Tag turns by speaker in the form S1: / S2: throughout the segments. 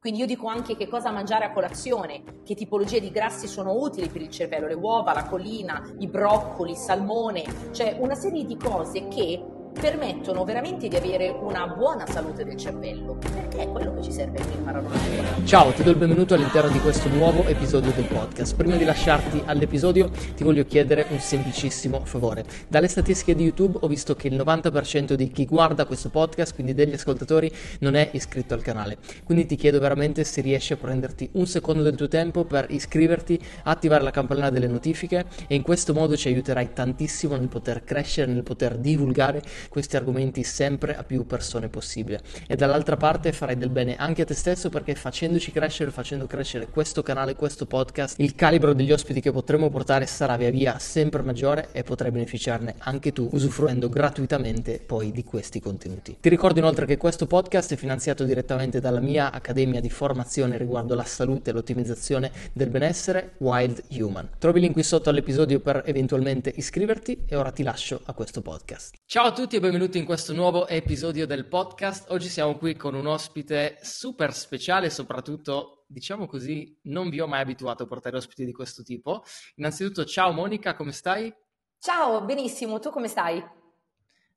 S1: Quindi io dico anche che cosa mangiare a colazione, che tipologie di grassi sono utili per il cervello, le uova, la collina, i broccoli, il salmone, cioè una serie di cose che permettono veramente di avere una buona salute del cervello, perché è quello che ci serve per imparare una lingua.
S2: Ciao, ti do il benvenuto all'interno di questo nuovo episodio del podcast. Prima di lasciarti all'episodio ti voglio chiedere un semplicissimo favore. Dalle statistiche di YouTube ho visto che il 90% di chi guarda questo podcast, quindi degli ascoltatori, non è iscritto al canale. Quindi ti chiedo veramente se riesci a prenderti un secondo del tuo tempo per iscriverti, attivare la campanella delle notifiche e in questo modo ci aiuterai tantissimo nel poter crescere, nel poter divulgare questi argomenti sempre a più persone possibile. E dall'altra parte farai del bene anche a te stesso perché facendoci crescere, facendo crescere questo canale, questo podcast, il calibro degli ospiti che potremo portare sarà via via sempre maggiore e potrai beneficiarne anche tu usufruendo gratuitamente poi di questi contenuti. Ti ricordo inoltre che questo podcast è finanziato direttamente dalla mia accademia di formazione riguardo la salute e l'ottimizzazione del benessere Wild Human. Trovi il link qui sotto all'episodio per eventualmente iscriverti e ora ti lascio a questo podcast. Ciao a tutti e benvenuti in questo nuovo episodio del podcast. Oggi siamo qui con un ospite super speciale, soprattutto, diciamo così, non vi ho mai abituato a portare ospiti di questo tipo. Innanzitutto, ciao Monica, come stai?
S1: Ciao, benissimo, tu come stai?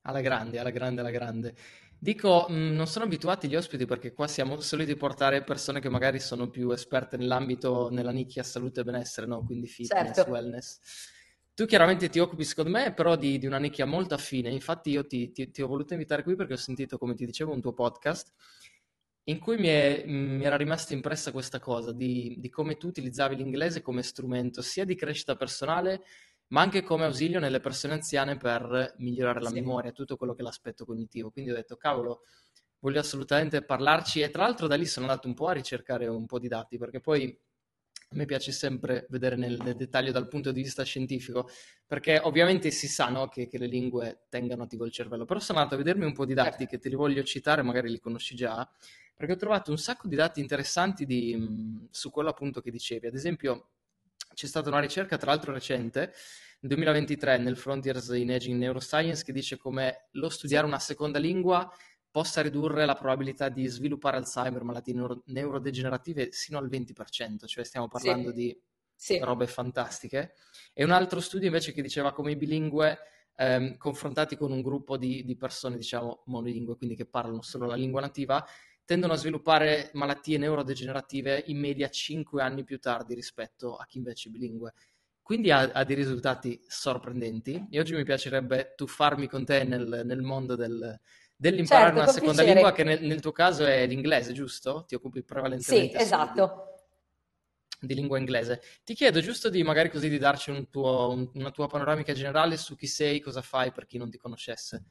S2: Alla grande, alla grande, alla grande. Dico, mh, non sono abituati gli ospiti perché qua siamo soliti portare persone che magari sono più esperte nell'ambito, nella nicchia salute e benessere, no? Quindi fitness,
S1: Certo.
S2: wellness. Tu chiaramente ti occupi, secondo me, però di, di una nicchia molto affine. Infatti io ti, ti- ti ho voluto invitare qui perché ho sentito, come ti dicevo, un tuo podcast in cui mi, è- mi era rimasta impressa questa cosa di, di come tu utilizzavi l'inglese come strumento sia di crescita personale, ma anche come ausilio nelle persone anziane per migliorare la
S1: Sì.
S2: memoria, tutto quello che è l'aspetto cognitivo. Quindi ho detto, cavolo, voglio assolutamente parlarci e tra l'altro da lì sono andato un po' a ricercare un po' di dati perché poi a me piace sempre vedere nel, nel dettaglio dal punto di vista scientifico, perché ovviamente si sa, no, che, che le lingue tengano attivo il cervello, però sono andato a vedermi un po' di dati che te li voglio citare, magari li conosci già, perché ho trovato un sacco di dati interessanti di, su quello appunto che dicevi. Ad esempio, c'è stata una ricerca, tra l'altro recente, nel 2023 nel Frontiers in Aging Neuroscience, che dice come lo studiare una seconda lingua possa ridurre la probabilità di sviluppare Alzheimer, malattie neuro- neurodegenerative, sino al 20%, cioè stiamo parlando
S1: Sì,
S2: di
S1: sì,
S2: robe fantastiche. E un altro studio invece che diceva come i bilingue, ehm, confrontati con un gruppo di, di persone, diciamo, monolingue, quindi che parlano solo la lingua nativa, tendono a sviluppare malattie neurodegenerative in media 5 anni più tardi rispetto a chi invece è bilingue. Quindi ha, ha dei risultati sorprendenti. E oggi mi piacerebbe tuffarmi con te nel, nel mondo del- dell'imparare
S1: certo,
S2: una
S1: con
S2: seconda lingua,
S1: piacere.
S2: che nel, nel tuo caso è l'inglese, giusto? Ti occupi
S1: Sì,
S2: prevalentemente di
S1: esatto.
S2: di lingua inglese. Ti chiedo giusto di magari così di darci un tuo- un- una tua panoramica generale su chi sei, cosa fai per chi non ti conoscesse.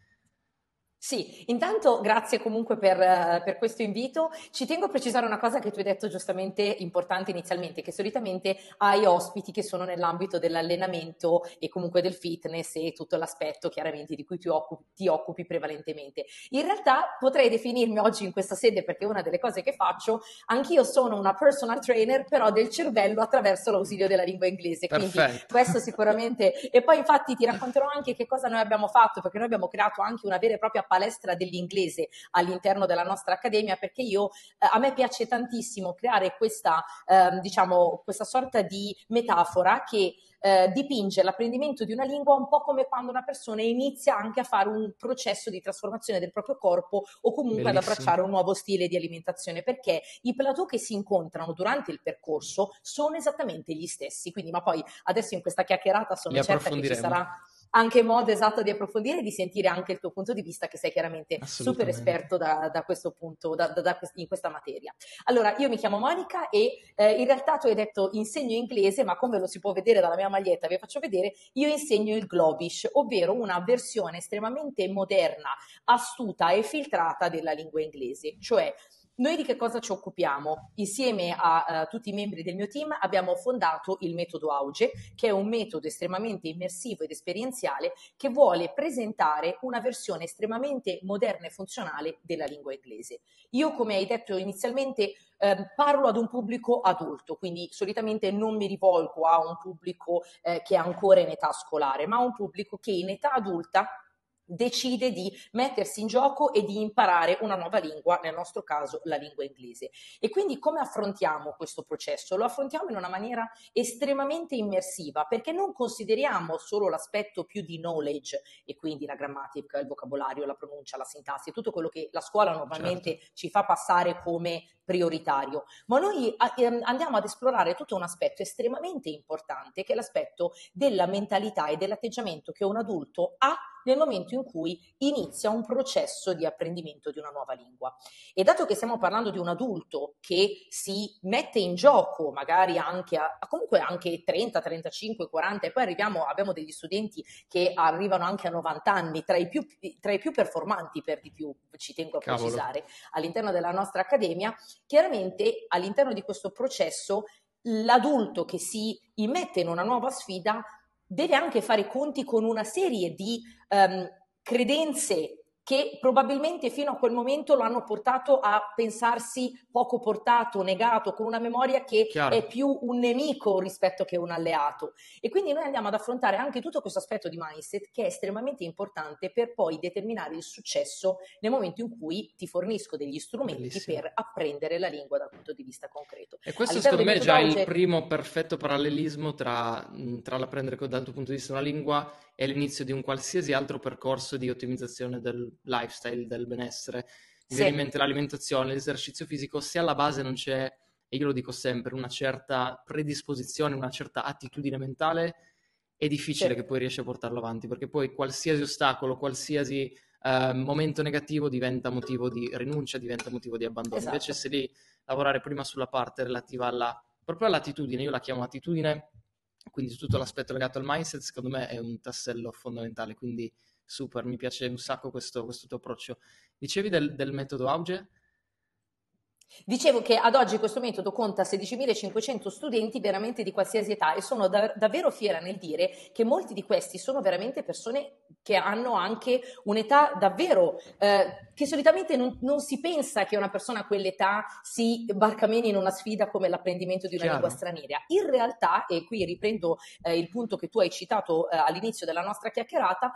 S1: Sì, intanto grazie comunque per, eh, per questo invito. Ci tengo a precisare una cosa che tu hai detto giustamente importante inizialmente, che solitamente hai ospiti che sono nell'ambito dell'allenamento e comunque del fitness e tutto l'aspetto chiaramente di cui ti occupi, ti occupi prevalentemente. In realtà potrei definirmi oggi in questa sede, perché è una delle cose che faccio, anch'io sono una personal trainer, però del cervello attraverso l'ausilio della lingua inglese. Quindi
S2: Perfetto.
S1: questo sicuramente. E poi infatti ti racconterò anche che cosa noi abbiamo fatto, perché noi abbiamo creato anche una vera e propria palestra dell'inglese all'interno della nostra accademia, perché io, eh, a me piace tantissimo creare questa, ehm, diciamo, questa sorta di metafora che eh, dipinge l'apprendimento di una lingua un po' come quando una persona inizia anche a fare un processo di trasformazione del proprio corpo o comunque ad
S2: Bellissimo.
S1: abbracciare un nuovo stile di alimentazione, perché i plateau che si incontrano durante il percorso sono esattamente gli stessi. Quindi, ma poi adesso in questa chiacchierata sono certa che ci sarà anche modo esatto di approfondire e di sentire anche il tuo punto di vista, che sei chiaramente super esperto da, da questo punto, da, da- in questa materia. Allora, io mi chiamo Monica e eh, in realtà tu hai detto insegno inglese, ma come lo si può vedere dalla mia maglietta, vi faccio vedere, io insegno il Globish, ovvero una versione estremamente moderna, astuta e filtrata della lingua inglese, cioè noi di che cosa ci occupiamo? Insieme a eh, tutti i membri del mio team abbiamo fondato il metodo Auge, che è un metodo estremamente immersivo ed esperienziale che vuole presentare una versione estremamente moderna e funzionale della lingua inglese. Io, come hai detto inizialmente, eh, parlo ad un pubblico adulto, quindi solitamente non mi rivolgo a un pubblico eh, che è ancora in età scolare, ma a un pubblico che in età adulta decide di mettersi in gioco e di imparare una nuova lingua, nel nostro caso la lingua inglese. E quindi come affrontiamo questo processo? Lo affrontiamo in una maniera estremamente immersiva perché non consideriamo solo l'aspetto più di knowledge e quindi la grammatica, il vocabolario, la pronuncia, la sintassi, tutto quello che la scuola normalmente certo. ci fa passare come prioritario, ma noi ehm, andiamo ad esplorare tutto un aspetto estremamente importante che è l'aspetto della mentalità e dell'atteggiamento che un adulto ha nel momento in cui inizia un processo di apprendimento di una nuova lingua. E dato che stiamo parlando di un adulto che si mette in gioco, magari anche a, comunque anche 30, 35, 40, e poi arriviamo, abbiamo degli studenti che arrivano anche a 90 anni, tra i più, tra i più performanti per di più, ci tengo a Cavolo. precisare, all'interno della nostra accademia, chiaramente all'interno di questo processo l'adulto che si immette in una nuova sfida deve anche fare i conti con una serie di um, credenze che probabilmente fino a quel momento lo hanno portato a pensarsi poco portato, negato, con una memoria che Chiaro. è più un nemico rispetto che un alleato. E quindi noi andiamo ad affrontare anche tutto questo aspetto di mindset che è estremamente importante per poi determinare il successo nel momento in cui ti fornisco degli strumenti Bellissimo. per apprendere la lingua dal punto di vista concreto.
S2: E questo All'interno secondo me è già il primo perfetto parallelismo tra, tra l'apprendere dal tuo punto di vista una lingua e l'inizio di un qualsiasi altro percorso di ottimizzazione del lifestyle, del benessere. Mi viene in mente l'alimentazione, l'esercizio fisico, se alla base non c'è, e io lo dico sempre, una certa predisposizione, una certa attitudine mentale, è difficile sì. che poi riesci a portarlo avanti, perché poi qualsiasi ostacolo, qualsiasi uh, momento negativo diventa motivo di rinuncia, diventa motivo di abbandono. Esatto. Invece se lì lavorare prima sulla parte relativa alla, proprio all'attitudine, io la chiamo attitudine, quindi tutto l'aspetto legato al mindset secondo me è un tassello fondamentale, quindi super, mi piace un sacco questo, questo tuo approccio. Dicevi del, del metodo Auge?
S1: Dicevo che ad oggi questo metodo conta 16.500 studenti veramente di qualsiasi età e sono da- davvero fiera nel dire che molti di questi sono veramente persone che hanno anche un'età davvero eh, che solitamente non, non, si pensa che una persona a quell'età si barcameni in una sfida come l'apprendimento di una Chiaro. lingua straniera. In realtà, e qui riprendo eh, il punto che tu hai citato eh, all'inizio della nostra chiacchierata,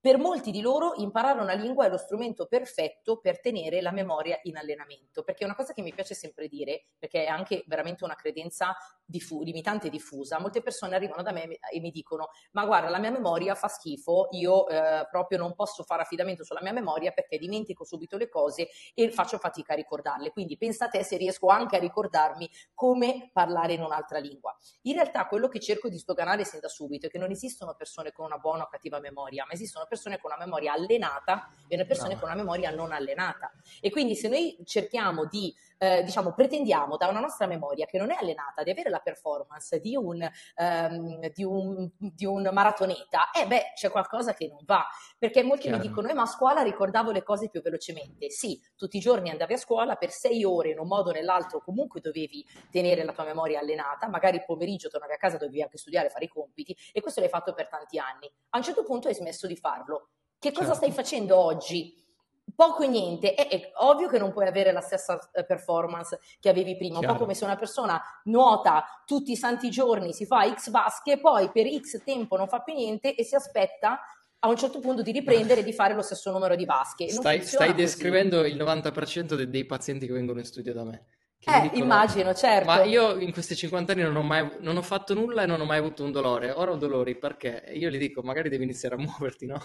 S1: per molti di loro imparare una lingua è lo strumento perfetto per tenere la memoria in allenamento, perché è una cosa che mi piace sempre dire, perché è anche veramente una credenza diffu- limitante e diffusa. Molte persone arrivano da me e mi dicono: Ma guarda, la mia memoria fa schifo, io eh, proprio non posso fare affidamento sulla mia memoria perché dimentico subito le cose e faccio fatica a ricordarle. Quindi pensa a te se riesco anche a ricordarmi come parlare in un'altra lingua. In realtà, quello che cerco di sdoganare sin da subito è che non esistono persone con una buona o cattiva memoria, ma esistono persone con una memoria allenata e una persone no. con una memoria non allenata. E quindi se noi cerchiamo di eh, diciamo, pretendiamo da una nostra memoria che non è allenata di avere la performance di un, um, di un, di un maratoneta, eh beh, c'è qualcosa che non va. Perché molti Chiaro. mi dicono, eh, ma a scuola ricordavo le cose più velocemente. Sì, tutti i giorni andavi a scuola per sei ore in un modo o nell'altro, comunque dovevi tenere la tua memoria allenata, magari il pomeriggio tornavi a casa, dovevi anche studiare, fare i compiti, e questo l'hai fatto per tanti anni. A un certo punto hai smesso di farlo. Che cosa certo. stai facendo oggi? Poco e niente, è, è, ovvio che non puoi avere la stessa eh, performance che avevi prima, Chiaro. un po' come se una persona nuota tutti i santi giorni, si fa X vasche, poi per X tempo non fa più niente e si aspetta a un certo punto di riprendere e di fare lo stesso numero di vasche.
S2: Stai, stai descrivendo il 90% dei, dei pazienti che vengono in studio da me.
S1: Eh, dicono, immagino, certo.
S2: Ma io in questi 50 anni non ho mai non ho fatto nulla e non ho mai avuto un dolore. Ora ho dolori perché io gli dico, magari devi iniziare a muoverti, no?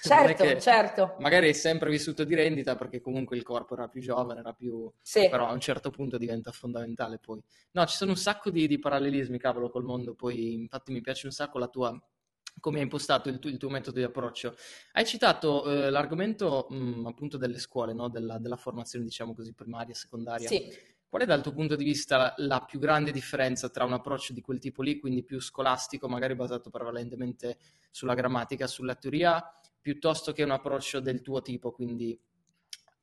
S1: Certo, certo.
S2: Magari hai sempre vissuto di rendita perché comunque il corpo era più giovane, era più... Sì. Però a un certo punto diventa fondamentale poi. No, ci sono un sacco di, di parallelismi, cavolo, col mondo. Poi infatti mi piace un sacco la tua come hai impostato il, tu, il, tuo metodo di approccio. Hai citato eh, l'argomento mh, mm, appunto delle scuole, no? della, della, formazione, diciamo così, primaria, secondaria.
S1: Sì.
S2: Qual è dal tuo punto di vista la più grande differenza tra un approccio di quel tipo lì, quindi più scolastico, magari basato prevalentemente sulla grammatica, sulla teoria, piuttosto che un approccio del tuo tipo, quindi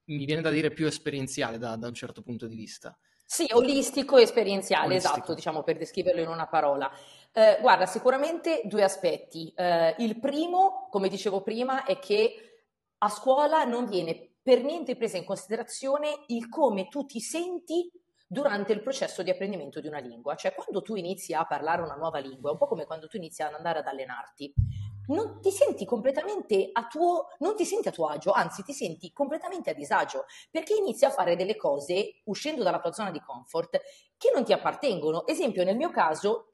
S2: mi viene da dire più esperienziale da, da un certo punto di vista?
S1: Sì, olistico e esperienziale, olistico. esatto, diciamo per descriverlo in una parola. Eh, guarda, sicuramente due aspetti. Eh, il primo, come dicevo prima, è che a scuola non viene per niente presa in considerazione il come tu ti senti durante il processo di apprendimento di una lingua. Cioè, quando tu inizi a parlare una nuova lingua, è un po' come quando tu inizi ad andare ad allenarti. non ti senti completamente a tuo, non ti senti a tuo agio, anzi ti senti completamente a disagio, perché inizi a fare delle cose uscendo dalla tua zona di comfort che non ti appartengono. Esempio, nel mio caso,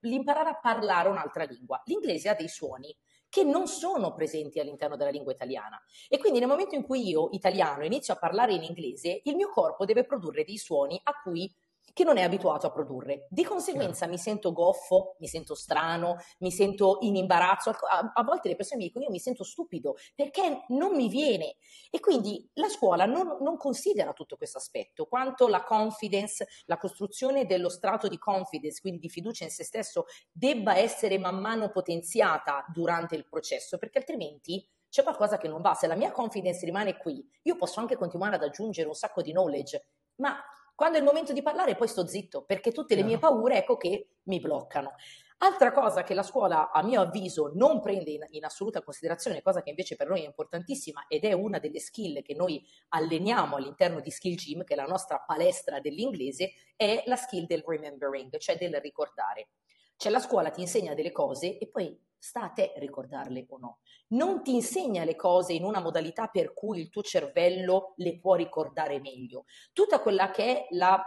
S1: l'imparare a parlare un'altra lingua. L'inglese ha dei suoni che non sono presenti all'interno della lingua italiana. E quindi nel momento in cui io, italiano, inizio a parlare in inglese, il mio corpo deve produrre dei suoni a cui che non è abituato a produrre. Di conseguenza mi sento goffo, mi sento strano, mi sento in imbarazzo. A, a, volte le persone mi dicono io mi sento stupido perché non mi viene. E quindi la scuola non, non considera tutto questo aspetto, quanto la confidence, la costruzione dello strato di confidence, quindi di fiducia in se stesso, debba essere man mano potenziata durante il processo, perché altrimenti c'è qualcosa che non va. Se la mia confidence rimane qui, io posso anche continuare ad aggiungere un sacco di knowledge, ma quando è il momento di parlare poi sto zitto, perché tutte le mie paure ecco che mi bloccano. Altra cosa che la scuola, a mio avviso, non prende in, in, assoluta considerazione, cosa che invece per noi è importantissima ed è una delle skill che noi alleniamo all'interno di Skill Gym, che è la nostra palestra dell'inglese, è la skill del remembering, cioè del ricordare. Cioè la scuola ti insegna delle cose e poi sta a te ricordarle o no. Non ti insegna le cose in una modalità per cui il tuo cervello le può ricordare meglio. Tutta quella che è la,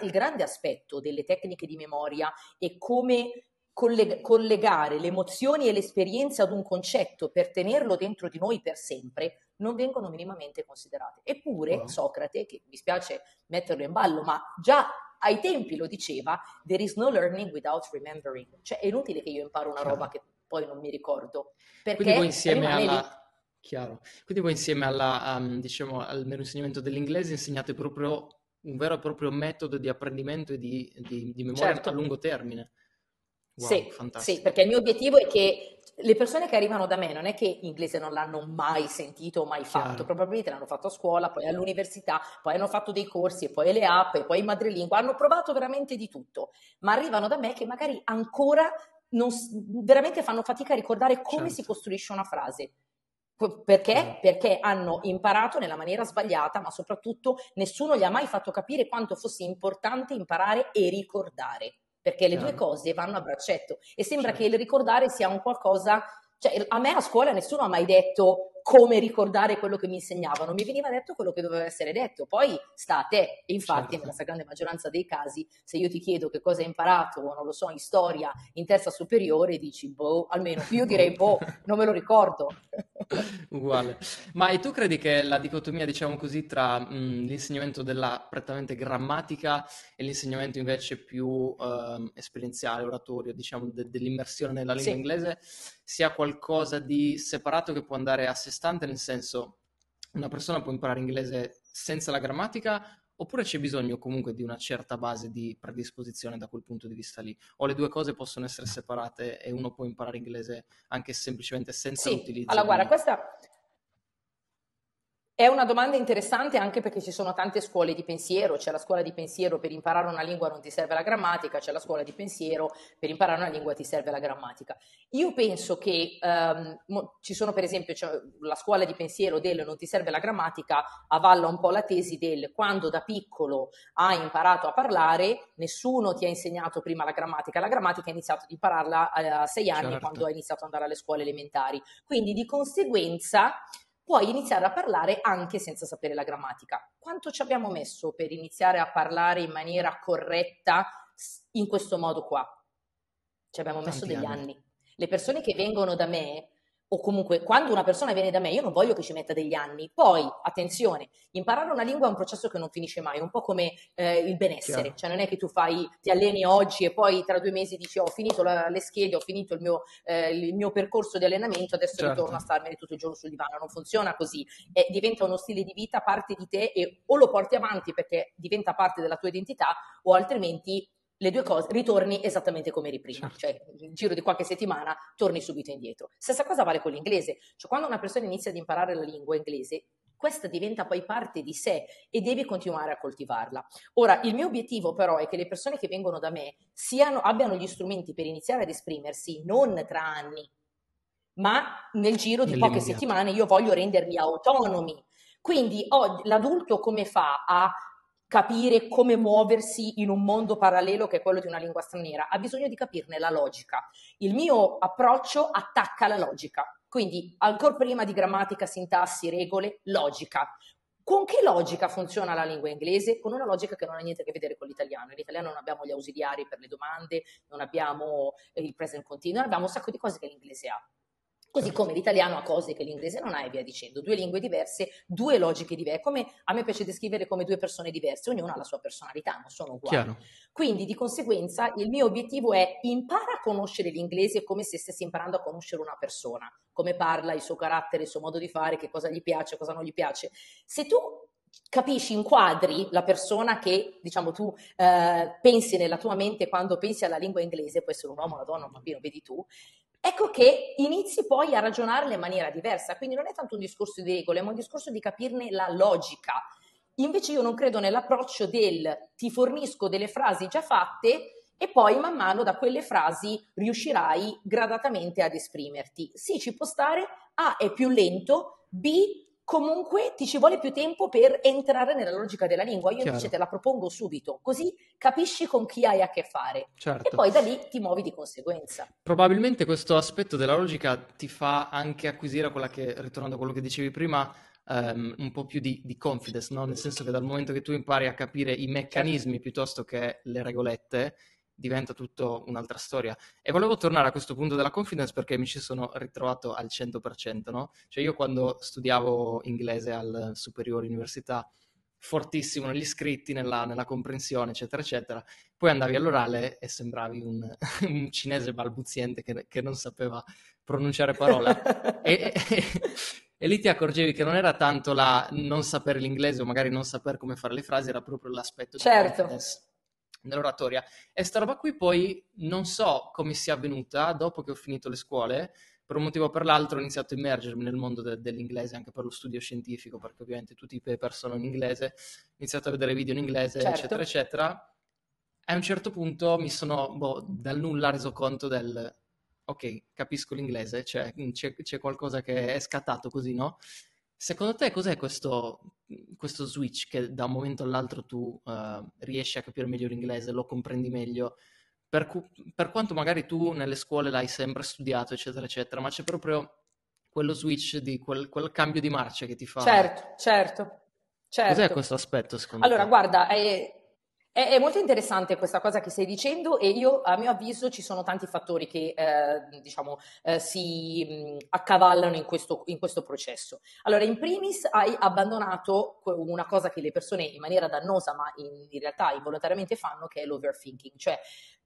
S1: il grande aspetto delle tecniche di memoria e come collegare le emozioni e le esperienze ad un concetto per tenerlo dentro di noi per sempre non vengono minimamente considerate. Eppure wow. Socrate, che mi spiace metterlo in ballo, ma già ai tempi lo diceva, there is no learning without remembering. Cioè è inutile che io imparo una roba che poi non mi ricordo. Perché
S2: Quindi voi insieme alla... Chiaro. Quindi voi insieme alla, um, diciamo, al mero insegnamento dell'inglese insegnate proprio un vero e proprio metodo di apprendimento e di, di, di memoria certo. a lungo termine.
S1: Wow, sì, sì, perché il mio obiettivo è che le persone che arrivano da me non è che inglese non l'hanno mai sentito o mai fatto, Chiaro. probabilmente l'hanno fatto a scuola, poi all'università, poi hanno fatto dei corsi e poi le app e poi in madrelingua, hanno provato veramente di tutto, ma arrivano da me che magari ancora non, veramente fanno fatica a ricordare come certo. si costruisce una frase. Perché? Eh. Perché hanno imparato nella maniera sbagliata, ma soprattutto nessuno gli ha mai fatto capire quanto fosse importante imparare e ricordare, perché le due cose vanno a braccetto e sembra certo. che il ricordare sia un qualcosa, cioè a me a scuola nessuno ha mai detto come ricordare quello che mi insegnavano, mi veniva detto quello che doveva essere detto, poi sta a te. E infatti, certo. nella stragrande maggioranza dei casi, se io ti chiedo che cosa hai imparato, non lo so, in storia, in terza superiore, dici boh, almeno io direi boh, non me lo ricordo.
S2: Uguale. Ma e tu credi che la dicotomia, diciamo così, tra mh, l'insegnamento della prettamente grammatica e l'insegnamento invece più eh, esperienziale, oratorio, diciamo, de- dell'immersione nella lingua sì. inglese sia qualcosa di separato che può andare a sé stante, nel senso una persona può imparare inglese senza la grammatica oppure c'è bisogno comunque di una certa base di predisposizione da quel punto di vista lì? O le due cose possono essere separate e uno può imparare inglese anche semplicemente senza
S1: sì.
S2: l'utilizzo?
S1: Allora, guarda, questa è una domanda interessante anche perché ci sono tante scuole di pensiero, c'è la scuola di pensiero per imparare una lingua non ti serve la grammatica, c'è la scuola di pensiero per imparare una lingua ti serve la grammatica. Io penso che um, ci sono per esempio la scuola di pensiero del non ti serve la grammatica avalla un po' la tesi del quando da piccolo hai imparato a parlare nessuno ti ha insegnato prima la grammatica, la grammatica hai iniziato ad impararla a sei anni certo. quando hai iniziato ad andare alle scuole elementari, quindi di conseguenza puoi iniziare a parlare anche senza sapere la grammatica. Quanto ci abbiamo messo per iniziare a parlare in maniera corretta in questo modo qua? Ci abbiamo messo Tanti degli anni. anni. Le persone che vengono da me o comunque quando una persona viene da me, io non voglio che ci metta degli anni. Poi, attenzione, imparare una lingua è un processo che non finisce mai, un po' come eh, il benessere, Chiaro. cioè non è che tu fai, ti alleni oggi e poi tra due mesi dici ho finito la, le schede, ho finito il mio, eh, il mio, percorso di allenamento, adesso certo. ritorno a starmene tutto il giorno sul divano, non funziona così, eh, diventa uno stile di vita, parte di te e o lo porti avanti perché diventa parte della tua identità o altrimenti le due cose, ritorni esattamente come eri prima, certo. cioè nel giro di qualche settimana torni subito indietro. Stessa cosa vale con l'inglese, cioè quando una persona inizia ad imparare la lingua inglese, questa diventa poi parte di sé e devi continuare a coltivarla. Ora, il mio obiettivo però è che le persone che vengono da me siano, abbiano gli strumenti per iniziare ad esprimersi non tra anni, ma nel giro di poche settimane io voglio renderli autonomi. Quindi oh, l'adulto come fa a capire come muoversi in un mondo parallelo che è quello di una lingua straniera, ha bisogno di capirne la logica. Il mio approccio attacca la logica, quindi ancora prima di grammatica, sintassi, regole, logica. Con che logica funziona la lingua inglese? Con una logica che non ha niente a che vedere con l'italiano. In italiano non abbiamo gli ausiliari per le domande, non abbiamo il present continuo, abbiamo un sacco di cose che l'inglese ha. Così come l'italiano ha cose che l'inglese non ha e via dicendo. Due lingue diverse, due logiche diverse. Come a me piace descrivere come due persone diverse, ognuna ha la sua personalità, non sono uguali. Chiaro. Quindi di conseguenza il mio obiettivo è impara a conoscere l'inglese come se stessi imparando a conoscere una persona, come parla, il suo carattere, il suo modo di fare, che cosa gli piace, cosa non gli piace. Se tu capisci, inquadri la persona che, diciamo, tu eh, pensi nella tua mente quando pensi alla lingua inglese, può essere un uomo, una donna, un bambino, vedi tu, ecco che inizi poi a ragionarle in maniera diversa. Quindi non è tanto un discorso di regole, ma un discorso di capirne la logica. Invece io non credo nell'approccio del ti fornisco delle frasi già fatte e poi man mano da quelle frasi riuscirai gradatamente ad esprimerti. Sì, ci può stare, A è più lento, B comunque ti ci vuole più tempo per entrare nella logica della lingua. Io Chiaro. invece te la propongo subito, così capisci con chi hai a che fare certo. e poi da lì ti muovi di conseguenza.
S2: Probabilmente questo aspetto della logica ti fa anche acquisire quella che, ritornando a quello che dicevi prima, um, un po' più di, di confidence, no? nel senso che dal momento che tu impari a capire i meccanismi certo. piuttosto che le regolette, diventa tutto un'altra storia. E volevo tornare a questo punto della confidence perché mi ci sono ritrovato al 100%, no? Cioè io quando studiavo inglese al superiore università, fortissimo negli scritti, nella, nella comprensione, eccetera, eccetera, poi andavi all'orale e sembravi un, un cinese balbuziente che, che, non sapeva pronunciare parole. e, e, e lì ti accorgevi che non era tanto la non sapere l'inglese o magari non sapere come fare le frasi, era proprio l'aspetto
S1: certo. di
S2: confidence nell'oratoria. E sta roba qui poi non so come sia avvenuta dopo che ho finito le scuole, per un motivo o per l'altro ho iniziato a immergermi nel mondo de- dell'inglese anche per lo studio scientifico, perché ovviamente tutti i paper sono in inglese, ho iniziato a vedere video in inglese, certo. eccetera, eccetera. E a un certo punto mi sono boh, dal nulla reso conto del ok, capisco l'inglese, cioè c'è, c'è qualcosa che è scattato così, no? Secondo te cos'è questo, questo switch che da un momento all'altro tu uh, riesci a capire meglio l'inglese, lo comprendi meglio? Per, cu- per, quanto magari tu nelle scuole l'hai sempre studiato, eccetera, eccetera, ma c'è proprio quello switch di quel, quel cambio di marcia che ti fa.
S1: Certo, certo. certo.
S2: Cos'è questo aspetto secondo
S1: allora,
S2: te?
S1: Allora, guarda, è, è, è, molto interessante questa cosa che stai dicendo e io, a mio avviso, ci sono tanti fattori che, eh, diciamo, eh, si mh, accavallano in questo, in questo, processo. Allora, in primis hai abbandonato una cosa che le persone in maniera dannosa, ma in, in realtà involontariamente fanno, che è l'overthinking. Cioè,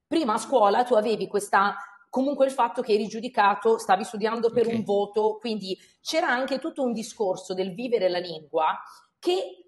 S1: prima a scuola tu avevi questa comunque il fatto che eri giudicato, stavi studiando per okay. un voto, quindi c'era anche tutto un discorso del vivere la lingua che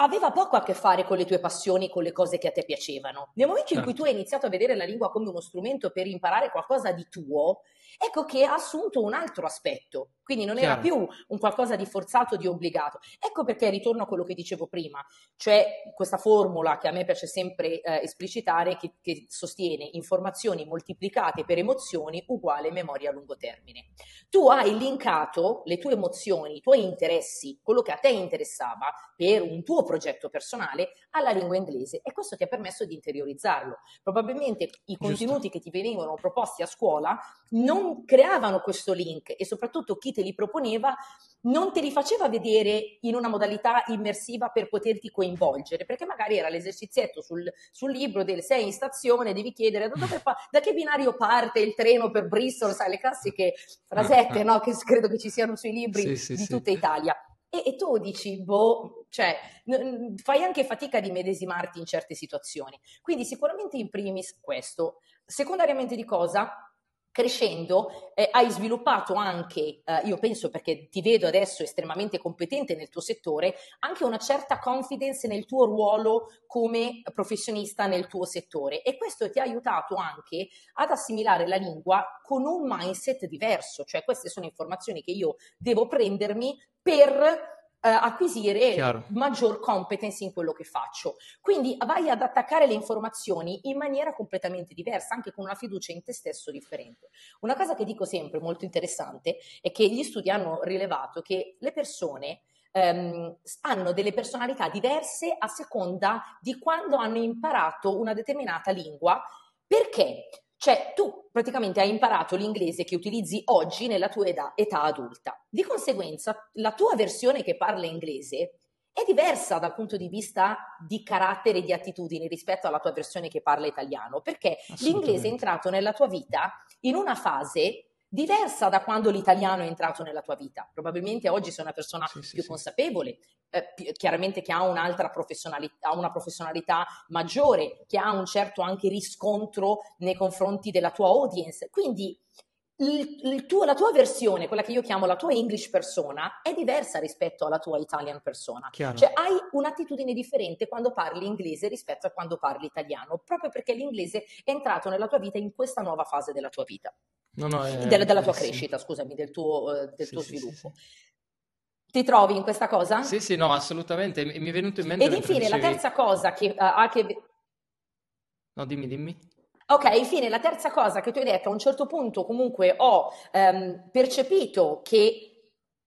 S1: aveva poco a che fare con le tue passioni, con le cose che a te piacevano. Nel momento in cui tu certo. hai iniziato a vedere la lingua come uno strumento per imparare qualcosa di tuo, ecco che ha assunto un altro aspetto. Quindi non Chiaro. era più un qualcosa di forzato, di obbligato. Ecco perché ritorno a quello che dicevo prima, cioè questa formula che a me piace sempre eh, esplicitare, che, che sostiene informazioni moltiplicate per emozioni uguale memoria a lungo termine. Tu hai linkato le tue emozioni, i tuoi interessi, quello che a te interessava per un tuo progetto personale alla lingua inglese e questo ti ha permesso di interiorizzarlo. Probabilmente i contenuti Giusto. che ti venivano proposti a scuola non creavano questo link e soprattutto chi te li proponeva non te li faceva vedere in una modalità immersiva per poterti coinvolgere, perché magari era l'esercizietto sul, sul libro del sei in stazione, devi chiedere da, fa, da, che binario parte il treno per Bristol, sai, le classiche frasette no, che credo che ci siano sui libri sì, sì, di sì. tutta Italia. E, e, tu dici, boh, cioè, n- fai anche fatica di medesimarti in certe situazioni. Quindi sicuramente in primis questo. Secondariamente di cosa? Crescendo eh, hai sviluppato anche, eh, io penso perché ti vedo adesso estremamente competente nel tuo settore, anche una certa confidence nel tuo ruolo come professionista nel tuo settore. E questo ti ha aiutato anche ad assimilare la lingua con un mindset diverso, cioè queste sono informazioni che io devo prendermi per eh, acquisire Chiaro. maggior competence in quello che faccio. Quindi vai ad attaccare le informazioni in maniera completamente diversa, anche con una fiducia in te stesso differente. Una cosa che dico sempre molto interessante è che gli studi hanno rilevato che le persone ehm, hanno delle personalità diverse a seconda di quando hanno imparato una determinata lingua. Perché? Cioè, tu praticamente hai imparato l'inglese che utilizzi oggi nella tua età, età adulta. Di conseguenza, la tua versione che parla inglese è diversa dal punto di vista di carattere e di attitudini rispetto alla tua versione che parla italiano, perché l'inglese è entrato nella tua vita in una fase diversa da quando l'italiano è entrato nella tua vita. Probabilmente oggi sei una persona sì, più sì, consapevole, eh, chiaramente che ha un'altra professionalità, una professionalità maggiore, che ha un certo anche riscontro nei confronti della tua audience. Quindi tuo, la tua versione, quella che io chiamo la tua English persona, è diversa rispetto alla tua Italian persona. Chiaro. Cioè hai un'attitudine differente quando parli inglese rispetto a quando parli italiano, proprio perché l'inglese è entrato nella tua vita in questa nuova fase della tua vita. No, no, è, della, della, tua sì. crescita, scusami, del tuo, uh, del sì, tuo sì, sviluppo. Ti trovi in questa cosa?
S2: Sì, sì, no, assolutamente. Mi è venuto in mente.
S1: Ed infine dicevi... la terza cosa che uh, ha che.
S2: No, dimmi, dimmi.
S1: Ok, infine la terza cosa che tu hai detto, a un certo punto comunque ho ehm, percepito che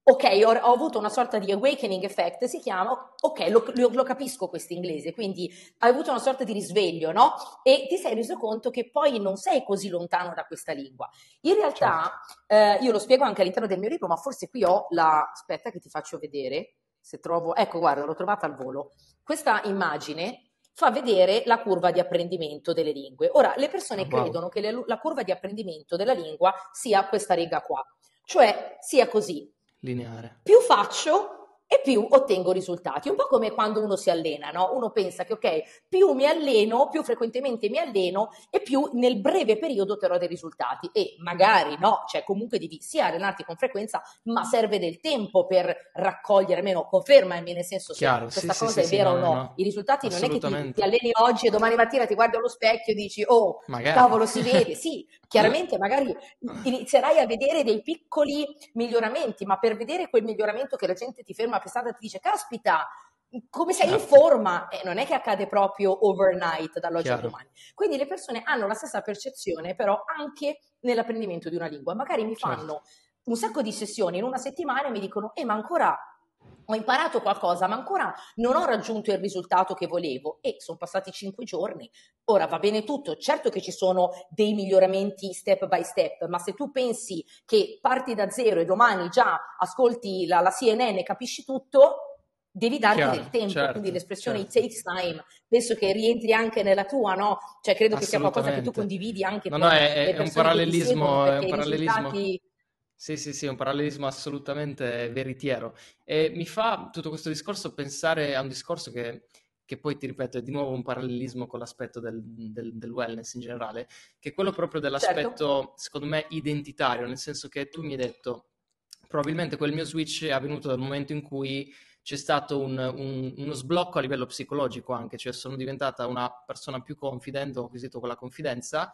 S1: ok, ho, ho, avuto una sorta di awakening effect, si chiama, ok, lo, lo, lo capisco questo inglese, quindi hai avuto una sorta di risveglio, no? E ti sei reso conto che poi non sei così lontano da questa lingua. In realtà, certo. eh, io lo spiego anche all'interno del mio libro, ma forse qui ho la... aspetta che ti faccio vedere, se trovo... Ecco, guarda, l'ho trovata al volo. Questa immagine fa vedere la curva di apprendimento delle lingue. Ora, le persone wow. credono che le, la curva di apprendimento della lingua sia questa riga qua, cioè sia così.
S2: Lineare.
S1: Più faccio, e più ottengo risultati. Un po' come quando uno si allena, no? Uno pensa che ok, più mi alleno, più frequentemente mi alleno e più nel breve periodo otterrò dei risultati. E magari no, cioè comunque devi sia allenarti con frequenza, ma serve del tempo per raccogliere, almeno confermami nel senso
S2: Chiaro,
S1: se questa
S2: sì,
S1: cosa
S2: sì,
S1: è vera
S2: no,
S1: o no.
S2: no.
S1: I risultati non è che ti, ti, alleni oggi e domani mattina ti guardi allo specchio e dici oh, magari. cavolo si vede. Sì, chiaramente magari inizierai a vedere dei piccoli miglioramenti, ma per vedere quel miglioramento che la gente ti ferma e ti dice caspita, come sei in forma, eh, non è che accade proprio overnight dall'oggi al domani. Quindi le persone hanno la stessa percezione, però anche nell'apprendimento di una lingua. Magari mi certo. fanno certo. un sacco di sessioni in una settimana e mi dicono, eh, ma ancora ho imparato qualcosa, ma ancora non ho raggiunto il risultato che volevo e sono passati cinque giorni. Ora va bene tutto, certo che ci sono dei miglioramenti step by step, ma se tu pensi che parti da zero e domani già ascolti la, la CNN e capisci tutto, devi darti Chiaro, del tempo, certo, quindi l'espressione certo. it takes time, penso che rientri anche nella tua, no? Cioè credo che sia qualcosa che tu condividi anche
S2: no, no, è, è un parallelismo, è un parallelismo. Sì, sì, sì, un parallelismo assolutamente veritiero. E mi fa tutto questo discorso pensare a un discorso che, che poi, ti ripeto, è di nuovo un parallelismo con l'aspetto del, del, del wellness in generale, che è quello proprio dell'aspetto, certo. secondo me, identitario, nel senso che tu mi hai detto, probabilmente quel mio switch è avvenuto dal momento in cui c'è stato un, un, uno sblocco a livello psicologico anche, cioè sono diventata una persona più confidente, ho acquisito quella confidenza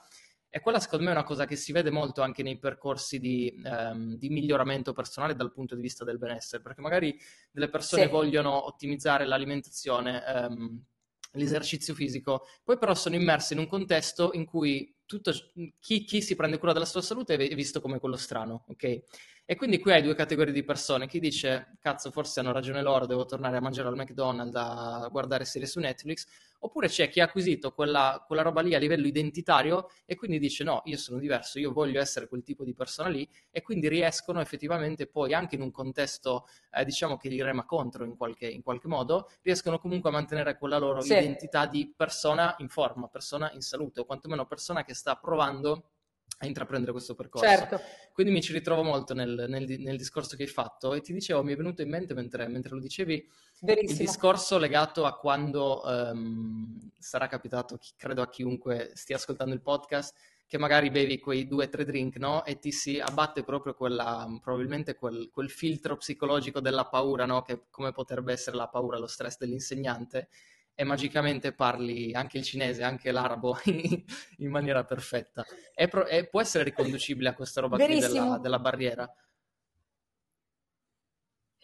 S2: e quella secondo me è una cosa che si vede molto anche nei percorsi di, um, di miglioramento personale dal punto di vista del benessere, perché magari delle persone sì. vogliono ottimizzare l'alimentazione, um, l'esercizio fisico, poi però sono immerse in un contesto in cui tutto, chi, chi, si prende cura della sua salute è visto come quello strano, ok? E quindi qui hai due categorie di persone, chi dice, cazzo, forse hanno ragione loro, devo tornare a mangiare al McDonald's, a guardare serie su Netflix, oppure c'è chi ha acquisito quella, quella, roba lì a livello identitario e quindi dice no, io sono diverso, io voglio essere quel tipo di persona lì. E quindi riescono effettivamente poi anche in un contesto eh, diciamo che gli rema contro in qualche, in qualche, modo, riescono comunque a mantenere quella loro sì. identità di persona in forma, persona in salute o quantomeno persona che sta provando a intraprendere questo percorso. Certo. Quindi mi ci ritrovo molto nel, nel, nel, discorso che hai fatto e ti dicevo, mi è venuto in mente mentre, mentre lo dicevi Verissimo. il discorso legato a quando um, sarà capitato, credo a chiunque stia ascoltando il podcast, che magari bevi quei due o tre drink, no? E ti si abbatte proprio quella, probabilmente quel, quel filtro psicologico della paura, no? Che come potrebbe essere la paura, lo stress dell'insegnante e magicamente parli anche il cinese, anche l'arabo in maniera perfetta. È pro- è, può essere riconducibile a questa roba della, della barriera?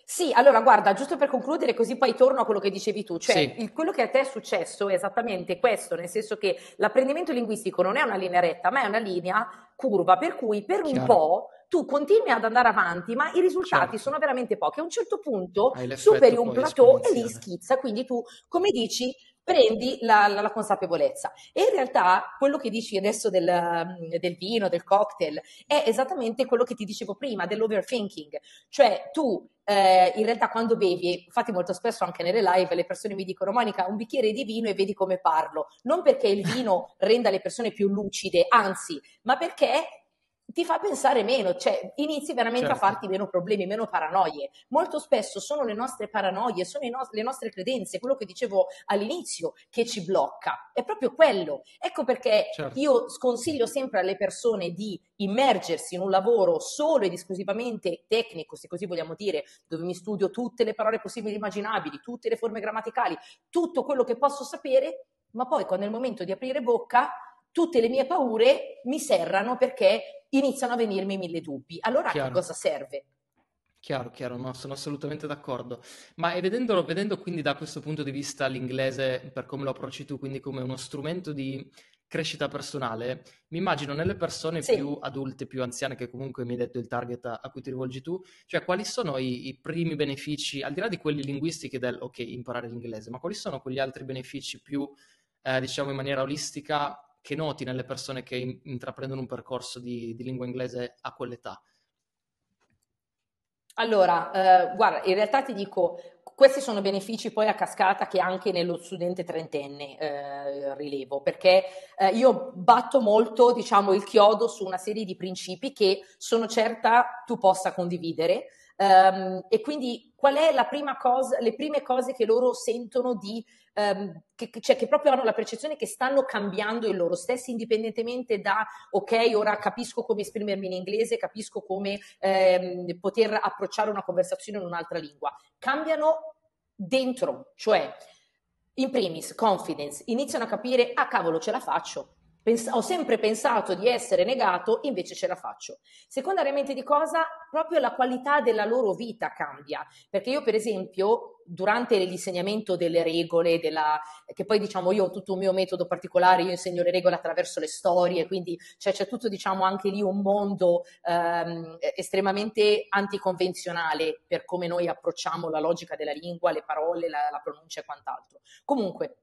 S1: Sì, allora guarda, giusto per concludere, così poi torno a quello che dicevi tu, cioè sì. il, quello che a te è successo è esattamente questo, nel senso che l'apprendimento linguistico non è una linea retta, ma è una linea curva per cui per un po' tu continui ad andare avanti, ma i risultati certo. sono veramente pochi. A un certo punto superi un plateau e lì schizza, quindi tu, come dici, prendi la, la, la, consapevolezza. E in realtà quello che dici adesso del, del, vino, del cocktail, è esattamente quello che ti dicevo prima, dell'overthinking. Cioè tu eh, in realtà quando bevi, infatti molto spesso anche nelle live le persone mi dicono Monica un bicchiere di vino e vedi come parlo, non perché il vino renda le persone più lucide, anzi, ma perché ti fa pensare meno, cioè inizi veramente certo. a farti meno problemi, meno paranoie. Molto spesso sono le nostre paranoie, sono no- le nostre credenze, quello che dicevo all'inizio, che ci blocca. È proprio quello. Ecco perché certo. io sconsiglio sempre alle persone di immergersi in un lavoro solo ed esclusivamente tecnico, se così vogliamo dire, dove mi studio tutte le parole possibili e immaginabili, tutte le forme grammaticali, tutto quello che posso sapere, ma poi quando è il momento di aprire bocca tutte le mie paure mi serrano perché iniziano a venirmi mille dubbi. Allora Chiaro. a cosa serve?
S2: Chiaro, chiaro, no, sono assolutamente d'accordo. Ma vedendo, vedendo quindi da questo punto di vista l'inglese, per come lo approcci tu, quindi come uno strumento di crescita personale, mi immagino nelle persone sì. più adulte, più anziane, che comunque mi hai detto il target a, a cui ti rivolgi tu, cioè quali sono i, i, primi benefici, al di là di quelli linguistici del, ok, imparare l'inglese, ma quali sono quegli altri benefici più, eh, diciamo, in maniera olistica che noti nelle persone che in- intraprendono un percorso di, di lingua inglese a quell'età?
S1: Allora, eh, guarda, in realtà ti dico, questi sono benefici poi a cascata che anche nello studente trentenne eh, rilevo, perché eh, io batto molto, diciamo, il chiodo su una serie di principi che sono certa tu possa condividere. Um, e quindi qual è la prima cosa, le prime cose che loro sentono di ehm, che, cioè che proprio hanno la percezione che stanno cambiando in loro stessi, indipendentemente da, ok, ora capisco come esprimermi in inglese, capisco come ehm, poter approcciare una conversazione in un'altra lingua. Cambiano dentro, cioè, in primis, confidence, iniziano a capire, ah cavolo, ce la faccio, Pens- ho sempre pensato di essere negato, invece ce la faccio. Secondariamente di cosa? Proprio la qualità della loro vita cambia, perché io per esempio durante l'insegnamento delle regole, della, che poi diciamo io ho tutto un mio metodo particolare, io insegno le regole attraverso le storie, quindi cioè, c'è tutto diciamo anche lì un mondo ehm, estremamente anticonvenzionale per come noi approcciamo la logica della lingua, le parole, la, la pronuncia e quant'altro. Comunque,